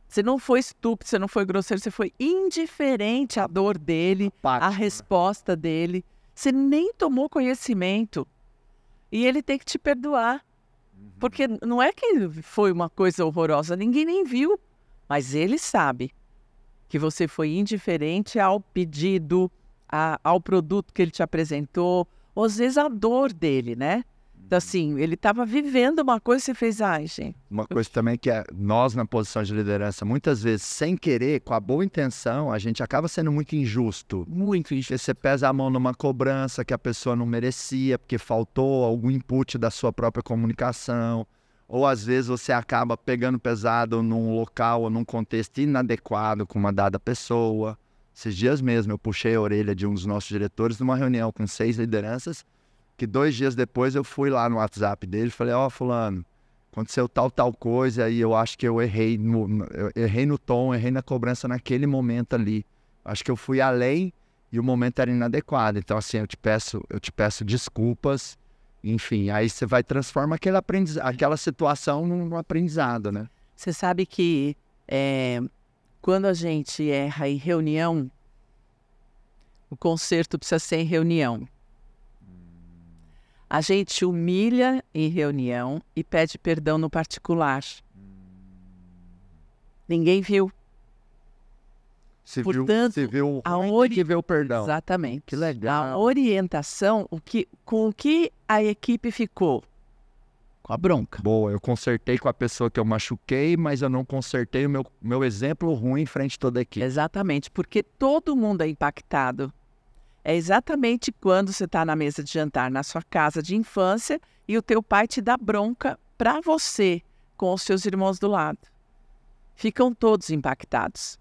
Você não foi estúpido, você não foi grosseiro, você foi indiferente à dor dele, à resposta dele. Você nem tomou conhecimento. E ele tem que te perdoar. Uhum. Porque não é que foi uma coisa horrorosa, ninguém nem viu. Mas ele sabe que você foi indiferente ao pedido, a, ao produto que ele te apresentou, ou às vezes a dor dele, né? Então, assim, ele estava vivendo uma coisa e você fez, ai, gente. Uma coisa também que é, nós, na posição de liderança, muitas vezes, sem querer, com a boa intenção, a gente acaba sendo muito injusto. Muito injusto. Porque você pesa a mão numa cobrança que a pessoa não merecia, porque faltou algum input da sua própria comunicação. Ou às vezes você acaba pegando pesado num local ou num contexto inadequado com uma dada pessoa. Esses dias mesmo eu puxei a orelha de um dos nossos diretores numa reunião com seis lideranças Que dois dias depois eu fui lá no WhatsApp dele e falei, ó, fulano, aconteceu tal, tal coisa e eu acho que eu errei no, eu errei no tom, errei na cobrança naquele momento ali. Acho que eu fui além e o momento era inadequado. Então, assim, eu te peço, eu te peço desculpas. Enfim, aí você vai transformar aquele aprendiz... aquela situação num aprendizado, né? Você sabe que é, quando a gente erra em reunião, o conserto precisa ser em reunião. A gente humilha em reunião e pede perdão no particular. Ninguém viu. Se Portanto, viu, se viu a ori- que ver o perdão. Exatamente. Que legal. A orientação, o que, com o que a equipe ficou? Com a bronca. Boa, eu consertei com a pessoa que eu machuquei, mas eu não consertei o meu, meu exemplo ruim em frente a toda a equipe. Exatamente, porque todo mundo é impactado. É exatamente quando você está na mesa de jantar na sua casa de infância e o teu pai te dá bronca para você com os seus irmãos do lado. Ficam todos impactados.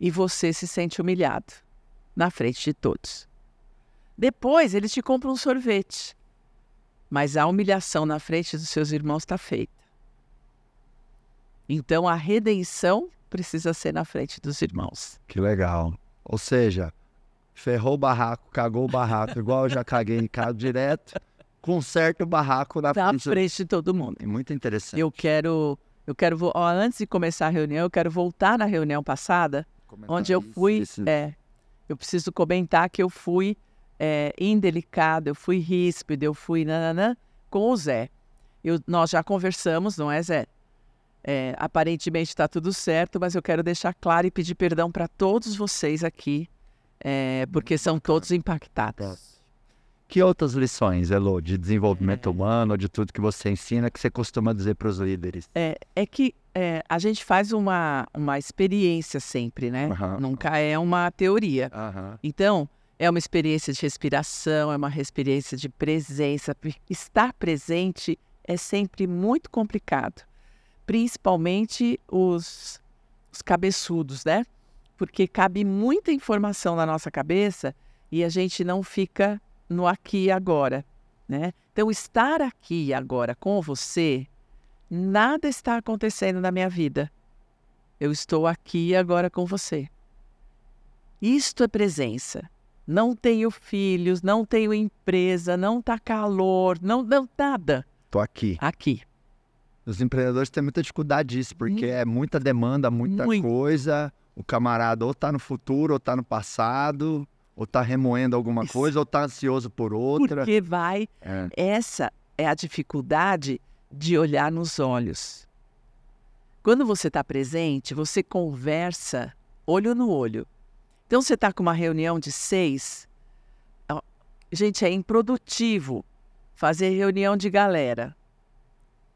E você se sente humilhado na frente de todos. Depois eles te compram um sorvete. Mas a humilhação na frente dos seus irmãos está feita. Então a redenção precisa ser na frente dos irmãos. Que legal. Ou seja, ferrou o barraco, cagou o barraco, igual eu já caguei em casa direto, conserta o barraco na Na frente. frente de todo mundo. É muito interessante. Eu quero, eu quero, ó, antes de começar a reunião, eu quero voltar na reunião passada, onde eu Isso, fui, isso. é, eu preciso comentar que eu fui é, indelicada, eu fui ríspida, eu fui nananã com o Zé. Eu, nós já conversamos, não é, Zé? É, aparentemente está tudo certo, mas eu quero deixar claro e pedir perdão para todos vocês aqui, é, porque são todos impactados. Que outras lições, Elo, de desenvolvimento É. humano, de tudo que você ensina, que você costuma dizer para os líderes? É, é que é, a gente faz uma, uma experiência sempre, né? Aham. Nunca é uma teoria. Aham. Então, é uma experiência de respiração, é uma experiência de presença. Estar presente é sempre muito complicado, principalmente os, os cabeçudos, né? Porque cabe muita informação na nossa cabeça e a gente não fica no aqui e agora, né? Então, estar aqui e agora com você, nada está acontecendo na minha vida. Eu estou aqui e agora com você. Isto é presença. Não tenho filhos, não tenho empresa, não tá calor, não, não nada. Tô aqui. Aqui. Os empreendedores têm muita dificuldade disso, porque é muita demanda, muita Muito. coisa. O camarada ou tá no futuro, ou tá no passado, ou tá remoendo alguma Isso. coisa, ou tá ansioso por outra. Porque vai. É. Essa é a dificuldade de olhar nos olhos. Quando você está presente, você conversa olho no olho. Então, você está com uma reunião de seis. Gente, é improdutivo fazer reunião de galera.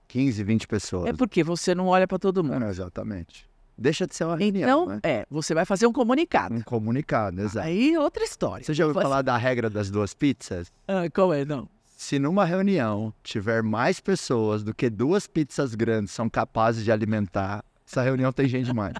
15, 20 pessoas. É porque você não olha para todo mundo. Não, exatamente. Deixa de ser uma reunião, Então, né? é, você vai fazer um comunicado. Um comunicado, exato. Aí é outra história. Você já ouviu falar da regra das duas pizzas? Ah, qual é? Não. Se numa reunião tiver mais pessoas do que duas pizzas grandes são capazes de alimentar, essa reunião tem gente demais.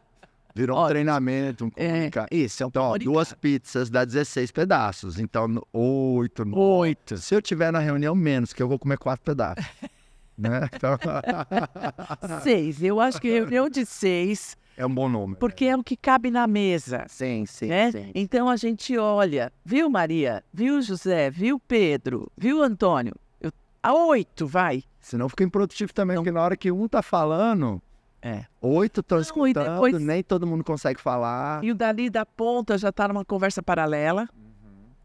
Virou um Ótimo. treinamento, um É, comunicado. isso, é um Então, ó, duas pizzas dá 16 pedaços. Então, oito. Oito. Se eu tiver na reunião, menos, que eu vou comer quatro pedaços. né? Então, Seis. Eu acho que reunião de seis, é um bom número. porque é o que cabe na mesa. Sim, sim, né? sim. Então a gente olha, viu Maria, viu José, viu Pedro, viu Antônio? Eu, a oito, vai. Senão fica improdutivo também, Não. porque na hora que um tá falando, É. oito estão Não, e escutando, depois- nem todo mundo consegue falar. E o dali da ponta já está numa conversa paralela,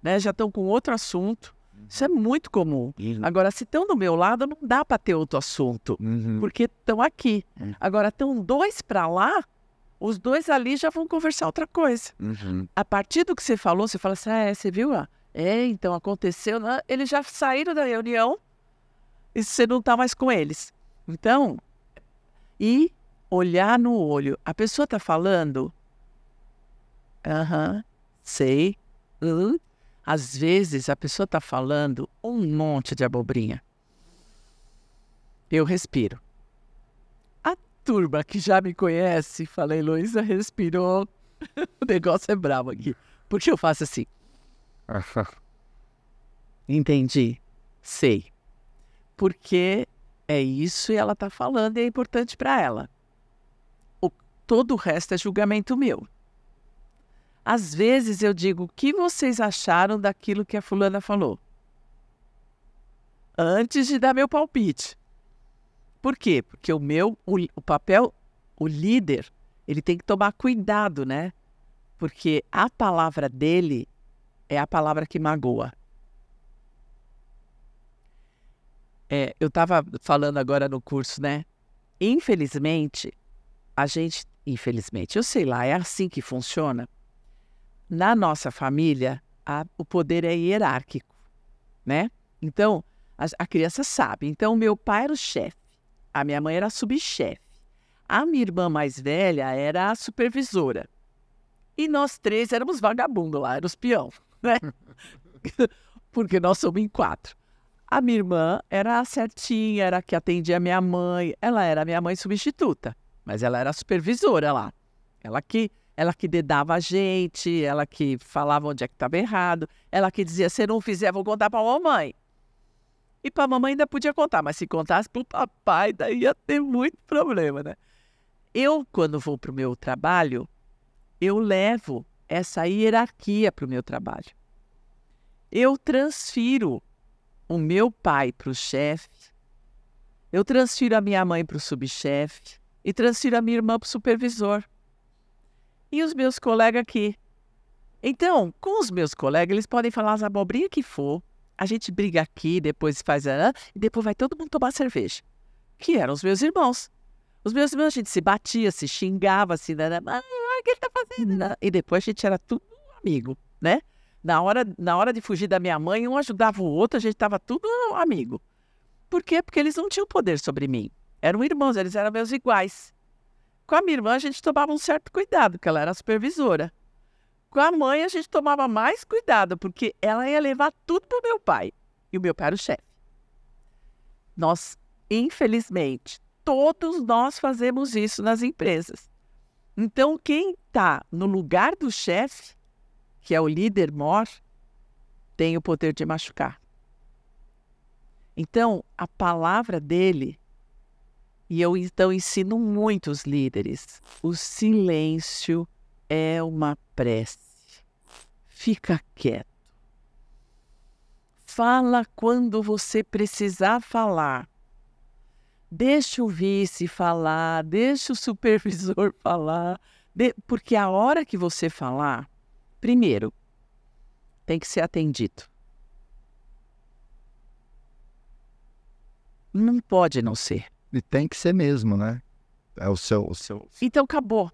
né? Já estão com outro assunto. Isso é muito comum. Agora, se estão do meu lado, não dá para ter outro assunto, Uhum. porque estão aqui. Hum. Agora, estão dois para lá, os dois ali já vão conversar outra coisa. Uhum. A partir do que você falou, você fala assim, ah, é, você viu? ah? É, então aconteceu. né? Eles já saíram da reunião e você não está mais com eles. Então, e olhar no olho. A pessoa está falando, aham, sei. hum. Às vezes a pessoa está falando um monte de abobrinha. Eu respiro. Turma que já me conhece, falei, Luísa respirou. o negócio é bravo aqui. Porque eu faço assim. Entendi. Sei. Porque é isso e ela está falando e é importante para ela. O, todo o resto é julgamento meu. Às vezes eu digo: o que vocês acharam daquilo que a fulana falou? Antes de dar meu palpite. Por quê? Porque o meu, o, o papel, o líder, ele tem que tomar cuidado, né? Porque a palavra dele é a palavra que magoa. É, eu estava falando agora no curso, né? Infelizmente, a gente, infelizmente, eu sei lá, é assim que funciona. Na nossa família, a, o poder é hierárquico, né? Então, a, a criança sabe. Então, meu pai era o chefe, a minha mãe era subchefe, a minha irmã mais velha era a supervisora. E nós três éramos vagabundos lá, éramos peão, né? Porque nós somos em quatro. A minha irmã era a certinha, era a que atendia a minha mãe. Ela era a minha mãe substituta, mas ela era a supervisora lá. Ela que ela que dedava a gente, ela que falava onde é que estava errado, ela que dizia: se não fizer, vou contar para a mamãe. E para a mamãe ainda podia contar, mas se contasse para o papai, daí ia ter muito problema, né? Eu, quando vou para o meu trabalho, eu levo essa hierarquia para o meu trabalho. Eu transfiro o meu pai para o chefe, eu transfiro a minha mãe para o subchefe e transfiro a minha irmã para o supervisor. E os meus colegas aqui. Então, com os meus colegas, eles podem falar as abobrinhas que for, a gente briga aqui, depois faz a... e depois vai todo mundo tomar cerveja. Que eram os meus irmãos. Os meus irmãos, a gente se batia, se xingava, assim, né? Ah, o que ele tá fazendo? E depois a gente era tudo amigo, né? Na hora, na hora de fugir da minha mãe, um ajudava o outro, a gente estava tudo amigo. Por quê? Porque eles não tinham poder sobre mim. Eram irmãos, eles eram meus iguais. Com a minha irmã, a gente tomava um certo cuidado, porque ela era supervisora. Com a mãe, a gente tomava mais cuidado, porque ela ia levar tudo para o meu pai. E o meu pai era o chefe. Nós, infelizmente, todos nós fazemos isso nas empresas. Então, quem está no lugar do chefe que é o líder mor, tem o poder de machucar. Então, a palavra dele, e eu então ensino muitos líderes, o silêncio é uma prece. Fica quieto. Fala quando você precisar falar. Deixa o vice falar, deixa o supervisor falar, de... porque a hora que você falar, Primeiro, tem que ser atendido. Não pode não ser. E tem que ser mesmo, né? É o seu, o seu. Então acabou.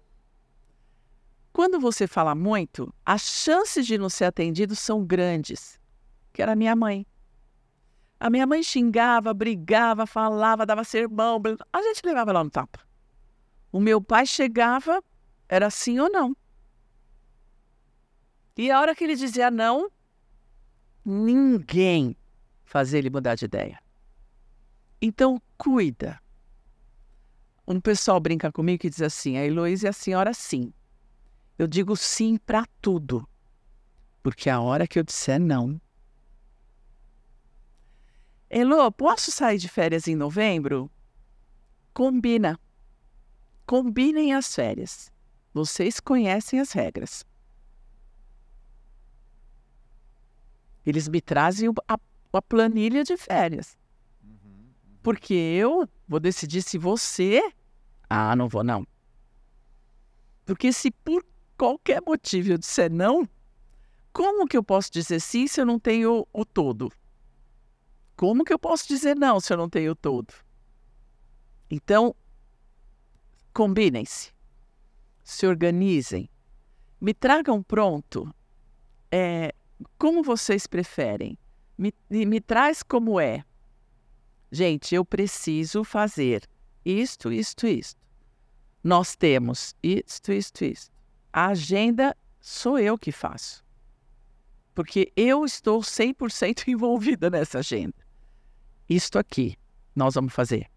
Quando você fala muito, as chances de não ser atendido são grandes. Que era minha mãe. A minha mãe xingava, brigava, falava, dava sermão. A gente levava lá no tapa. O meu pai chegava, era sim ou não. E a hora que ele dizia não, ninguém fazia ele mudar de ideia. Então, cuida. Um pessoal brinca comigo e diz assim: a Heloísa é a senhora sim. Eu digo sim para tudo. Porque a hora que eu disser não. Elo, posso sair de férias em novembro? Combina. Combinem as férias. Vocês conhecem as regras. Eles me trazem a, a planilha de férias. Porque eu vou decidir se você. Ah, não vou, não. Porque se por qualquer motivo eu disser não, como que eu posso dizer sim se eu não tenho o todo? Como que eu posso dizer não se eu não tenho o todo? Então, combinem-se, se organizem, me tragam pronto é, como vocês preferem? Me, me traz como é. Gente, eu preciso fazer isto, isto, isto. Nós temos isto, isto, isto. A agenda sou eu que faço. Porque eu estou 100% envolvida nessa agenda. Isto aqui nós vamos fazer.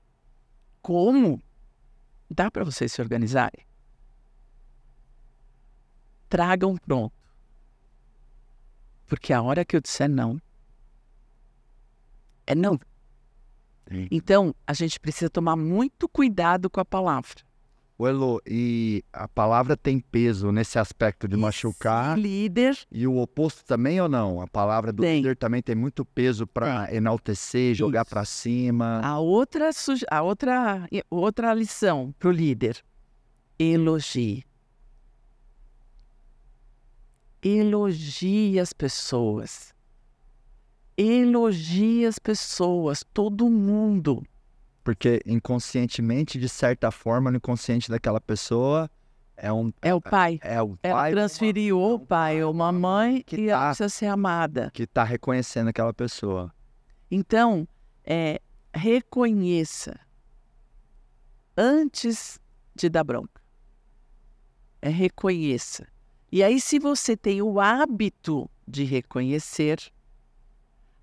Como? Dá para vocês se organizarem? Tragam pronto. Porque a hora que eu disser não, é não. Então, a gente precisa tomar muito cuidado com a palavra. O Elo, e a palavra tem peso nesse aspecto de machucar. Líder E o oposto também ou não? A palavra do Tem. líder também tem muito peso para enaltecer, jogar para cima. A outra, a outra, outra lição para o líder: elogie. Elogie as pessoas. Elogie as pessoas, todo mundo. Porque inconscientemente, de certa forma, no inconsciente daquela pessoa, é um. É o pai. É o Ela pai transferiu o pai ou uma mãe que ela tá- precisa ser amada. que está reconhecendo aquela pessoa. Então, é, reconheça antes de dar bronca. É reconheça. E aí, se você tem o hábito de reconhecer,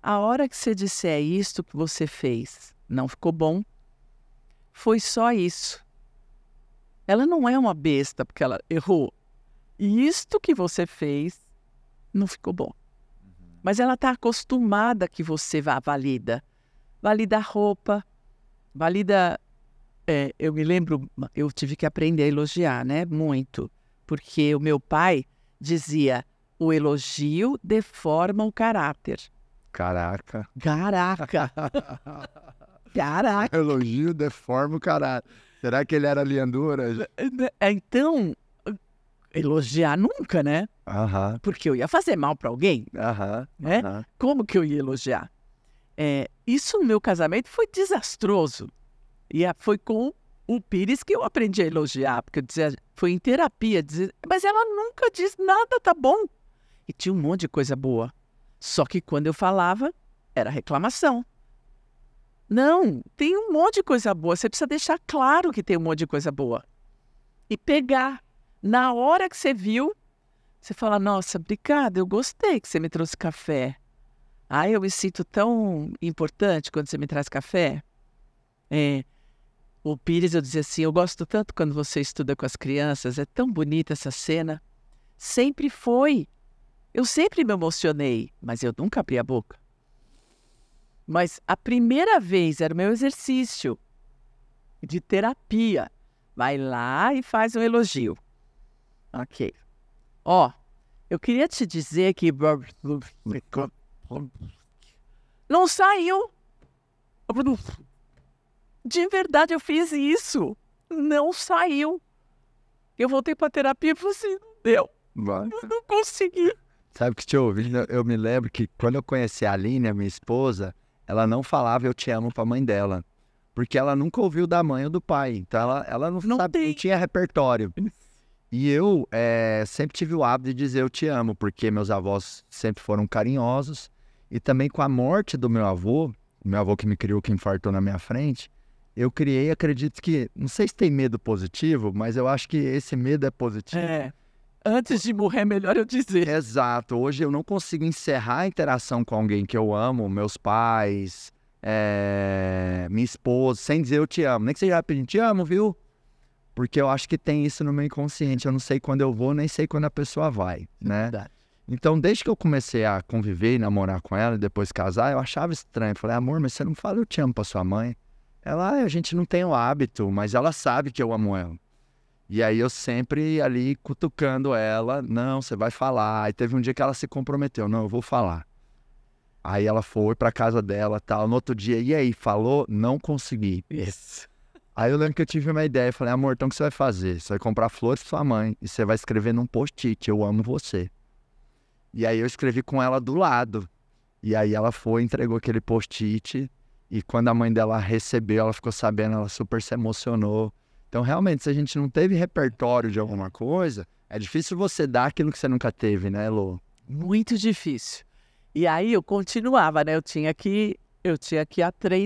a hora que você disser isto que você fez não ficou bom, foi só isso. Ela não é uma besta porque ela errou. E isto que você fez não ficou bom. Mas ela está acostumada que você vá valida. Valida a roupa, valida. é, eu me lembro, eu tive que aprender a elogiar, né? Muito. Porque o meu pai dizia: o elogio deforma o caráter. Caraca. Caraca! Caraca! Elogio deforma o caráter. Será que ele era liandura? Então, elogiar nunca, né? Aham, Porque eu ia fazer mal para alguém, aham. né? Como que eu ia elogiar? É, isso no meu casamento foi desastroso. E foi com o Pires que eu aprendi a elogiar, porque eu dizia, foi em terapia, dizer, mas ela nunca diz nada, tá bom. E tinha um monte de coisa boa. Só que quando eu falava, era reclamação. Não, tem um monte de coisa boa. Você precisa deixar claro que tem um monte de coisa boa. E pegar. Na hora que você viu, você fala: Nossa, obrigada, eu gostei que você me trouxe café. Ai, eu me sinto tão importante quando você me traz café. É, o Pires, eu dizia assim: Eu gosto tanto quando você estuda com as crianças, é tão bonita essa cena. Sempre foi. Eu sempre me emocionei, mas eu nunca abri a boca. Mas a primeira vez era o meu exercício de terapia. Vai lá e faz um elogio. Ok. Ó, eu queria te dizer que. Não saiu. De verdade, eu fiz isso. Não saiu. Eu voltei pra terapia e falei assim: não deu. Eu não consegui. Sabe que te ouvindo, eu me lembro que quando eu conheci a Aline, a minha esposa, ela não falava eu te amo pra mãe dela. Porque ela nunca ouviu da mãe ou do pai. Então ela, ela não, Não sabe, não tinha repertório. E eu eh, sempre tive o hábito de dizer eu te amo, porque meus avós sempre foram carinhosos. E também com a morte do meu avô, o meu avô que me criou, que infartou na minha frente, eu criei, acredito que, não sei se tem medo positivo, mas eu acho que esse medo é positivo. É. Antes de morrer, é melhor eu dizer. Exato. Hoje eu não consigo encerrar a interação com alguém que eu amo, meus pais, eh, minha esposa, sem dizer eu te amo. Nem que seja rapidinho, te amo, viu? Porque eu acho que tem isso no meu inconsciente. Eu não sei quando eu vou, nem sei quando a pessoa vai, né? Verdade. Então, desde que eu comecei a conviver e namorar com ela e depois casar, eu achava estranho. Falei, amor, mas você não fala eu te amo pra sua mãe? Ela, "Ah, a gente não tem o hábito, mas ela sabe que eu amo ela. E aí eu sempre ali cutucando ela, não, você vai falar. Aí teve um dia que ela se comprometeu, não, eu vou falar. Aí ela foi pra casa dela, tal. No outro dia, e aí, falou? Não consegui. Isso. Aí eu lembro que eu tive uma ideia, falei, amor, então o que você vai fazer? Você vai comprar flores pra sua mãe e você vai escrever num post-it, eu amo você. E aí eu escrevi com ela do lado. E aí ela foi, entregou aquele post-it e quando a mãe dela recebeu, ela ficou sabendo, ela super se emocionou. Então, realmente, se a gente não teve repertório de alguma coisa, é difícil você dar aquilo que você nunca teve, né, Lô? Muito difícil. E aí eu continuava, né? Eu tinha que, eu tinha que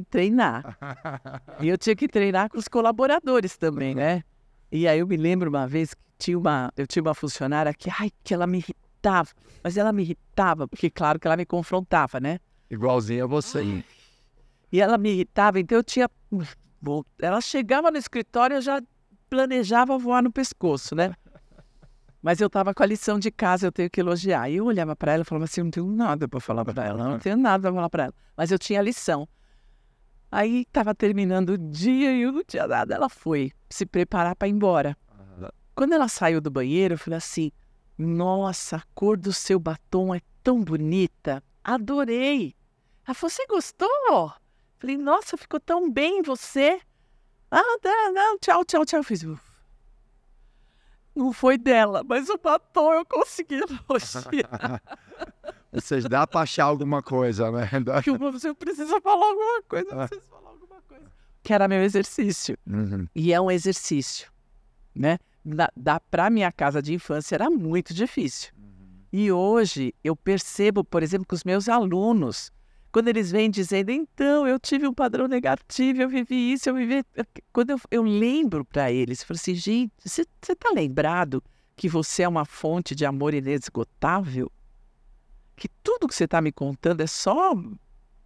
treinar. E eu tinha que treinar com os colaboradores também, né? E aí eu me lembro uma vez que tinha uma, eu tinha uma funcionária que, ai, que ela me irritava. Mas ela me irritava, porque claro que ela me confrontava, né? Igualzinho a você. E ela me irritava, então eu tinha. Ela chegava no escritório, eu já planejava voar no pescoço, né? Mas eu estava com a lição de casa, eu tenho que elogiar. E eu olhava para ela e falava assim: não tenho nada para falar para ela, não tenho nada para falar para ela. Mas eu tinha a lição. Aí estava terminando o dia e eu não tinha nada. Ela foi se preparar para ir embora. Quando ela saiu do banheiro, eu falei assim: Nossa, a cor do seu batom é tão bonita. Adorei. Ela falou: Você gostou? Falei: Nossa, ficou tão bem você. Ah, não, não, tchau, tchau, tchau. Eu fiz. "Uf." Não foi dela, mas o batom eu consegui elogiar. Seja, dá pra achar alguma coisa, né? Que você precisa falar alguma coisa, precisa falar alguma coisa. Que era meu exercício. Uhum. E é um exercício, né? Da, da para minha casa de infância era muito difícil. E hoje eu percebo, por exemplo, que os meus alunos, quando eles vêm dizendo, então, eu tive um padrão negativo, eu vivi isso, eu vivi. Quando eu, eu lembro para eles, eu falo assim, gente, você está lembrado que você é uma fonte de amor inesgotável? Que tudo que você está me contando é só,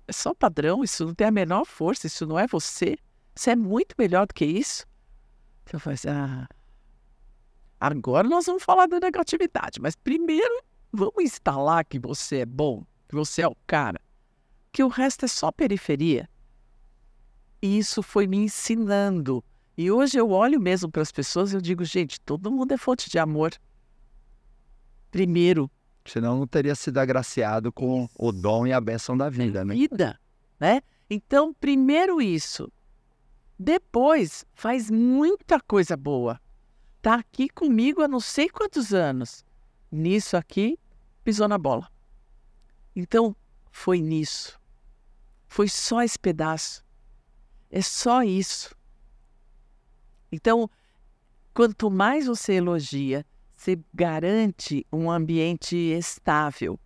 é só padrão, isso não tem a menor força, isso não é você. Você é muito melhor do que isso. Então eu falei assim, ah, agora nós vamos falar da negatividade, mas primeiro vamos instalar que você é bom, que você é o cara, que o resto é só periferia. E isso foi me ensinando. E hoje eu olho mesmo para as pessoas e eu digo, gente, todo mundo é fonte de amor. Primeiro, Senão não teria sido agraciado com o dom e a bênção da vida, né? vida, né? Então, primeiro isso. Depois, faz muita coisa boa. Tá aqui comigo há não sei quantos anos. Nisso aqui, pisou na bola. Então, foi nisso. Foi só esse pedaço. É só isso. Então, quanto mais você elogia, você garante um ambiente estável.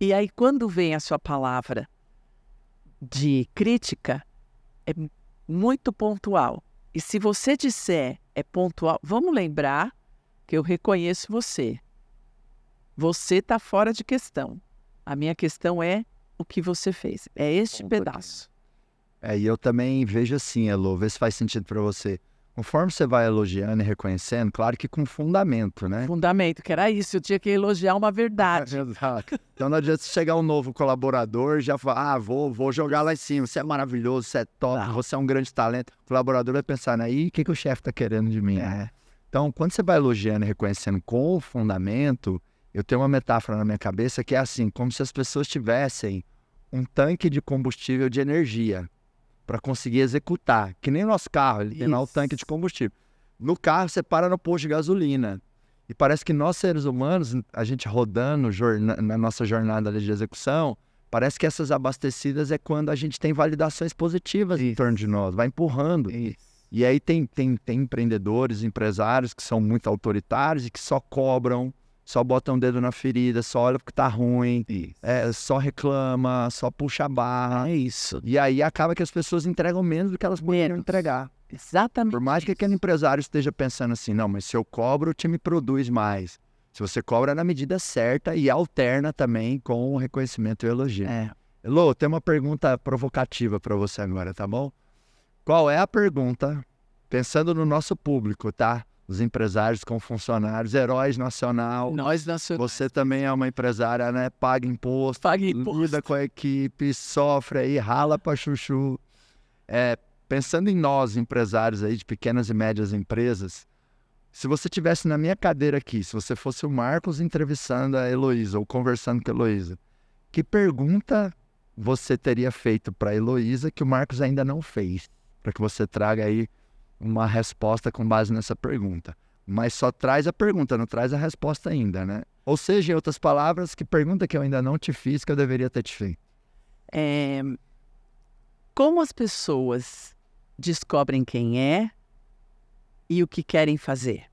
E aí, quando vem a sua palavra de crítica, é muito pontual. E se você disser é pontual, vamos lembrar que eu reconheço você. Você está fora de questão. A minha questão é o que você fez. É este pedaço. É, e eu também vejo assim, Elo, vê se faz sentido pra você. Conforme você vai elogiando e reconhecendo, claro que com fundamento, né? Fundamento, que era isso. Eu tinha que elogiar uma verdade. Exato. Então não adianta você chegar um novo colaborador e já falar, ah, vou, vou jogar lá em cima, você é maravilhoso, você é top, Não. você é um grande talento. O colaborador vai pensar, né? E o que, que o chefe tá querendo de mim? É. Então, quando você vai elogiando e reconhecendo com fundamento, eu tenho uma metáfora na minha cabeça que é assim, como se as pessoas tivessem um tanque de combustível de energia para conseguir executar, que nem o nosso carro, ele tem lá o Isso. tanque de combustível. No carro, você para no posto de gasolina. E parece que nós, seres humanos, a gente rodando na nossa jornada de execução, parece que essas abastecidas é quando a gente tem validações positivas em Isso. torno de nós, vai empurrando. E aí tem, tem, tem empreendedores, empresários que são muito autoritários e que só cobram, só botam o dedo na ferida, só olha porque tá ruim, é, só reclama, só puxa a barra. É isso. E aí acaba que as pessoas entregam menos do que elas poderiam entregar. Exatamente. Por mais que aquele empresário esteja pensando assim, não, mas se eu cobro, o time produz mais. Se você cobra na medida certa e alterna também com o reconhecimento e o elogio. É. Elô, tem uma pergunta provocativa para você agora, tá bom? Qual é a pergunta, pensando no nosso público, tá? Os empresários com funcionários, heróis nacional. Nós nacionais. Você também é uma empresária, né? Paga imposto, Paga imposto. lida com a equipe, sofre aí, rala pra chuchu. É, pensando em nós, empresários aí de pequenas e médias empresas, se você tivesse na minha cadeira aqui, se você fosse o Marcos entrevistando a Heloísa ou conversando com a Heloísa, que pergunta você teria feito para a Heloísa que o Marcos ainda não fez? Para que você traga aí uma resposta com base nessa pergunta. Mas só traz a pergunta, não traz a resposta ainda, né? Ou seja, em outras palavras, que pergunta que eu ainda não te fiz que eu deveria ter te feito? É, como as pessoas descobrem quem é e o que querem fazer?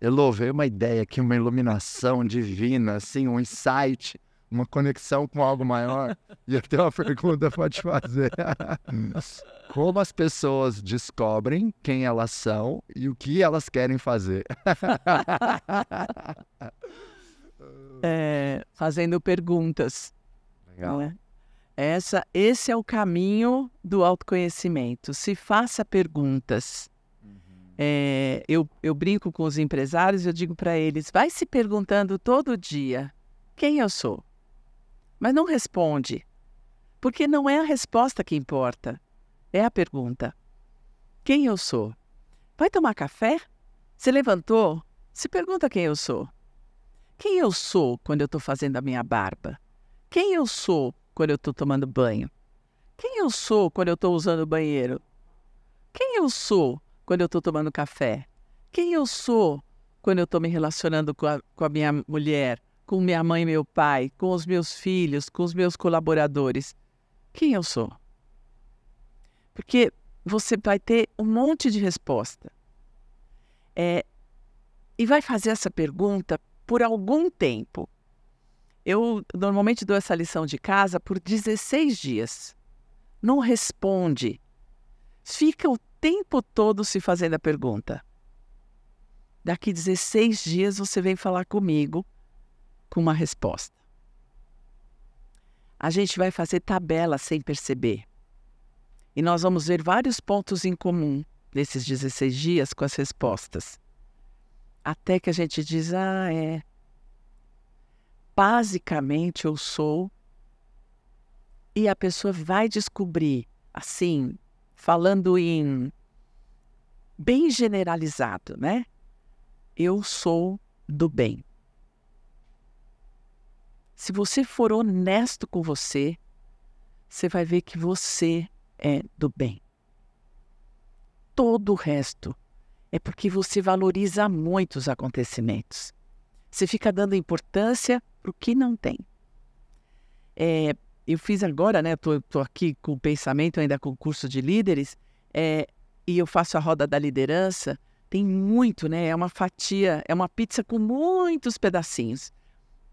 Elô, veio uma ideia aqui, uma iluminação divina, assim, um insight, uma conexão com algo maior. E eu tenho uma pergunta para te fazer. Como as pessoas descobrem quem elas são e o que elas querem fazer? É, fazendo perguntas. Legal. não é? Essa, esse é o caminho do autoconhecimento. Se faça perguntas. É, eu, eu brinco com os empresários, eu digo para eles: vai se perguntando todo dia quem eu sou. Mas não responde, porque não é a resposta que importa, é a pergunta: quem eu sou? Vai tomar café? Se levantou? Se pergunta quem eu sou. Quem eu sou quando eu estou fazendo a minha barba? Quem eu sou quando eu estou tomando banho? Quem eu sou quando eu estou usando o banheiro? Quem eu sou quando eu estou tomando café? Quem eu sou quando eu estou me relacionando com a, com a minha mulher, com minha mãe e meu pai, com os meus filhos, com os meus colaboradores? Quem eu sou? Porque você vai ter um monte de resposta. É, e vai fazer essa pergunta por algum tempo. Eu normalmente dou essa lição de casa por 16 dias. Não responde. Fica o tempo todo se fazendo a pergunta. Daqui 16 dias você vem falar comigo com uma resposta. A gente vai fazer tabela sem perceber. E nós vamos ver vários pontos em comum nesses 16 dias com as respostas. Até que a gente diz: ah, é. Basicamente eu sou. E a pessoa vai descobrir, assim, falando em bem generalizado, né? Eu sou do bem. Se você for honesto com você, você vai ver que você é do bem. Todo o resto é porque você valoriza muito os acontecimentos. Você fica dando importância para o que não tem. É, eu fiz agora, né? Estou aqui com o pensamento ainda com o curso de líderes, é, e eu faço a roda da liderança. Tem muito, né? É uma fatia, é uma pizza com muitos pedacinhos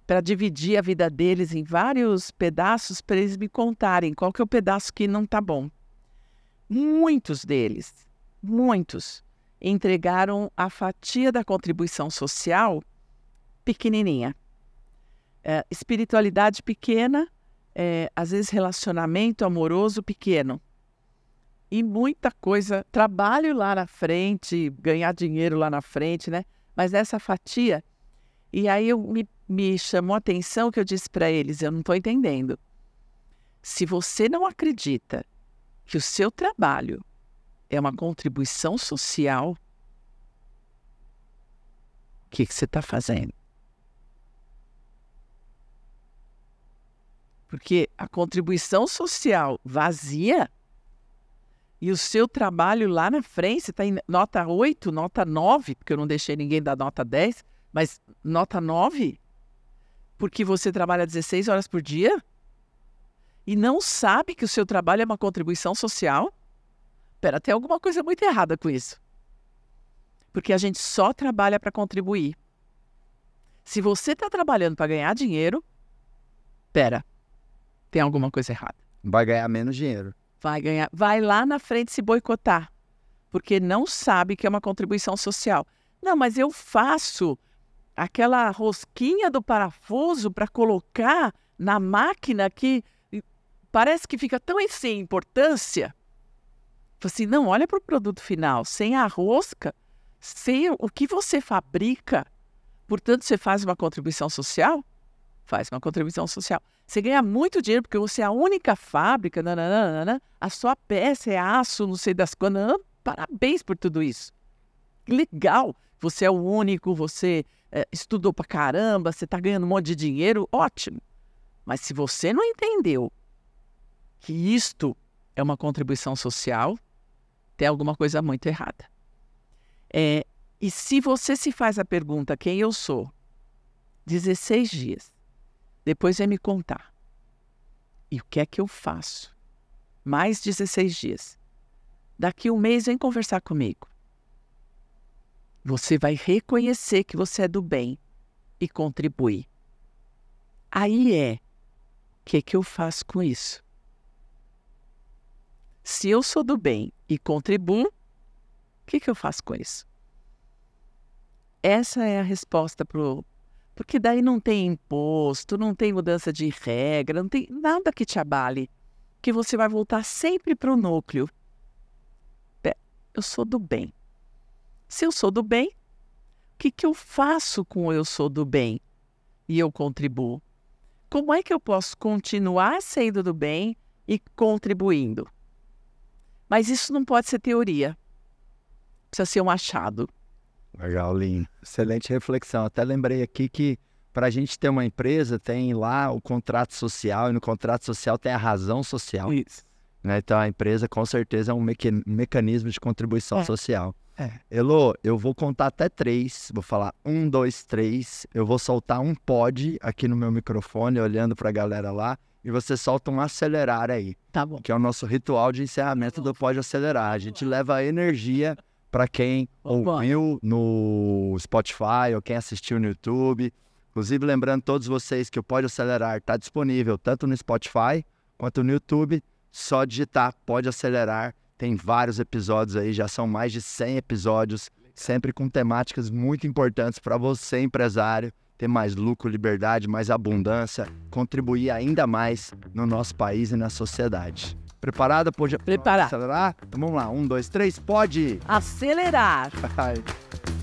para dividir a vida deles em vários pedaços para eles me contarem qual que é o pedaço que não está bom. Muitos deles, muitos, entregaram a fatia da contribuição social pequenininha. É, espiritualidade pequena, é, às vezes relacionamento amoroso pequeno. E muita coisa, trabalho lá na frente, ganhar dinheiro lá na frente, né? Mas essa fatia. E aí eu, me, me chamou a atenção que eu disse para eles: eu não estou entendendo. Se você não acredita que o seu trabalho é uma contribuição social, o que, que você está fazendo? Porque a contribuição social vazia e o seu trabalho lá na frente está em nota 8, nota 9, porque eu não deixei ninguém dar nota 10, mas nota 9, porque você trabalha 16 horas por dia e não sabe que o seu trabalho é uma contribuição social? Pera, tem alguma coisa muito errada com isso. Porque a gente só trabalha para contribuir. Se você está trabalhando para ganhar dinheiro, pera, tem alguma coisa errada. Vai ganhar menos dinheiro. Vai ganhar, vai lá na frente se boicotar, porque não sabe que é uma contribuição social. Não, mas eu faço aquela rosquinha do parafuso para colocar na máquina que parece que fica tão sem importância. Assim, não, olha para o produto final, sem a rosca, sem o que você fabrica. Portanto, você faz uma contribuição social? Faz uma contribuição social. Você ganha muito dinheiro porque você é a única fábrica, nananana, a sua peça é aço, não sei das quantas. Parabéns por tudo isso. Legal. Você é o único, você é, estudou pra caramba, você está ganhando um monte de dinheiro, ótimo. Mas se você não entendeu que isto é uma contribuição social, tem alguma coisa muito errada. É, e se você se faz a pergunta quem eu sou, 16 dias, depois vem me contar. E o que é que eu faço? Mais 16 dias. Daqui um mês vem conversar comigo. Você vai reconhecer que você é do bem e contribuir. Aí é, o que, que eu faço com isso? Se eu sou do bem e contribuo, o que, que eu faço com isso? Essa é a resposta para porque daí não tem imposto, não tem mudança de regra, não tem nada que te abale. Que você vai voltar sempre para o núcleo. Eu sou do bem. Se eu sou do bem, o que, que eu faço com o eu sou do bem e eu contribuo? Como é que eu posso continuar sendo do bem e contribuindo? Mas isso não pode ser teoria. Precisa ser um achado. Legal, Lin. Excelente reflexão. Até lembrei aqui que para a gente ter uma empresa, tem lá o contrato social, e no contrato social tem a razão social. Isso. Né? Então a empresa com certeza é um mecanismo de contribuição É. social. É. Elô, eu vou contar até três. Vou falar um, dois, três. Eu vou soltar um pod aqui no meu microfone, olhando para a galera lá. E você solta um acelerar aí, Tá bom. que é o nosso ritual de encerramento do Pode Acelerar. A gente leva a energia para quem Vambora. ouviu no Spotify ou quem assistiu no YouTube. Inclusive, lembrando todos vocês que o Pode Acelerar está disponível tanto no Spotify quanto no YouTube. Só digitar Pode Acelerar. Tem vários episódios aí, já são mais de 100 episódios, sempre com temáticas muito importantes para você, empresário, ter mais lucro, liberdade, mais abundância, contribuir ainda mais no nosso país e na sociedade. Preparada? Pode Preparado. acelerar? Então vamos lá, um, dois, três, pode! Acelerar.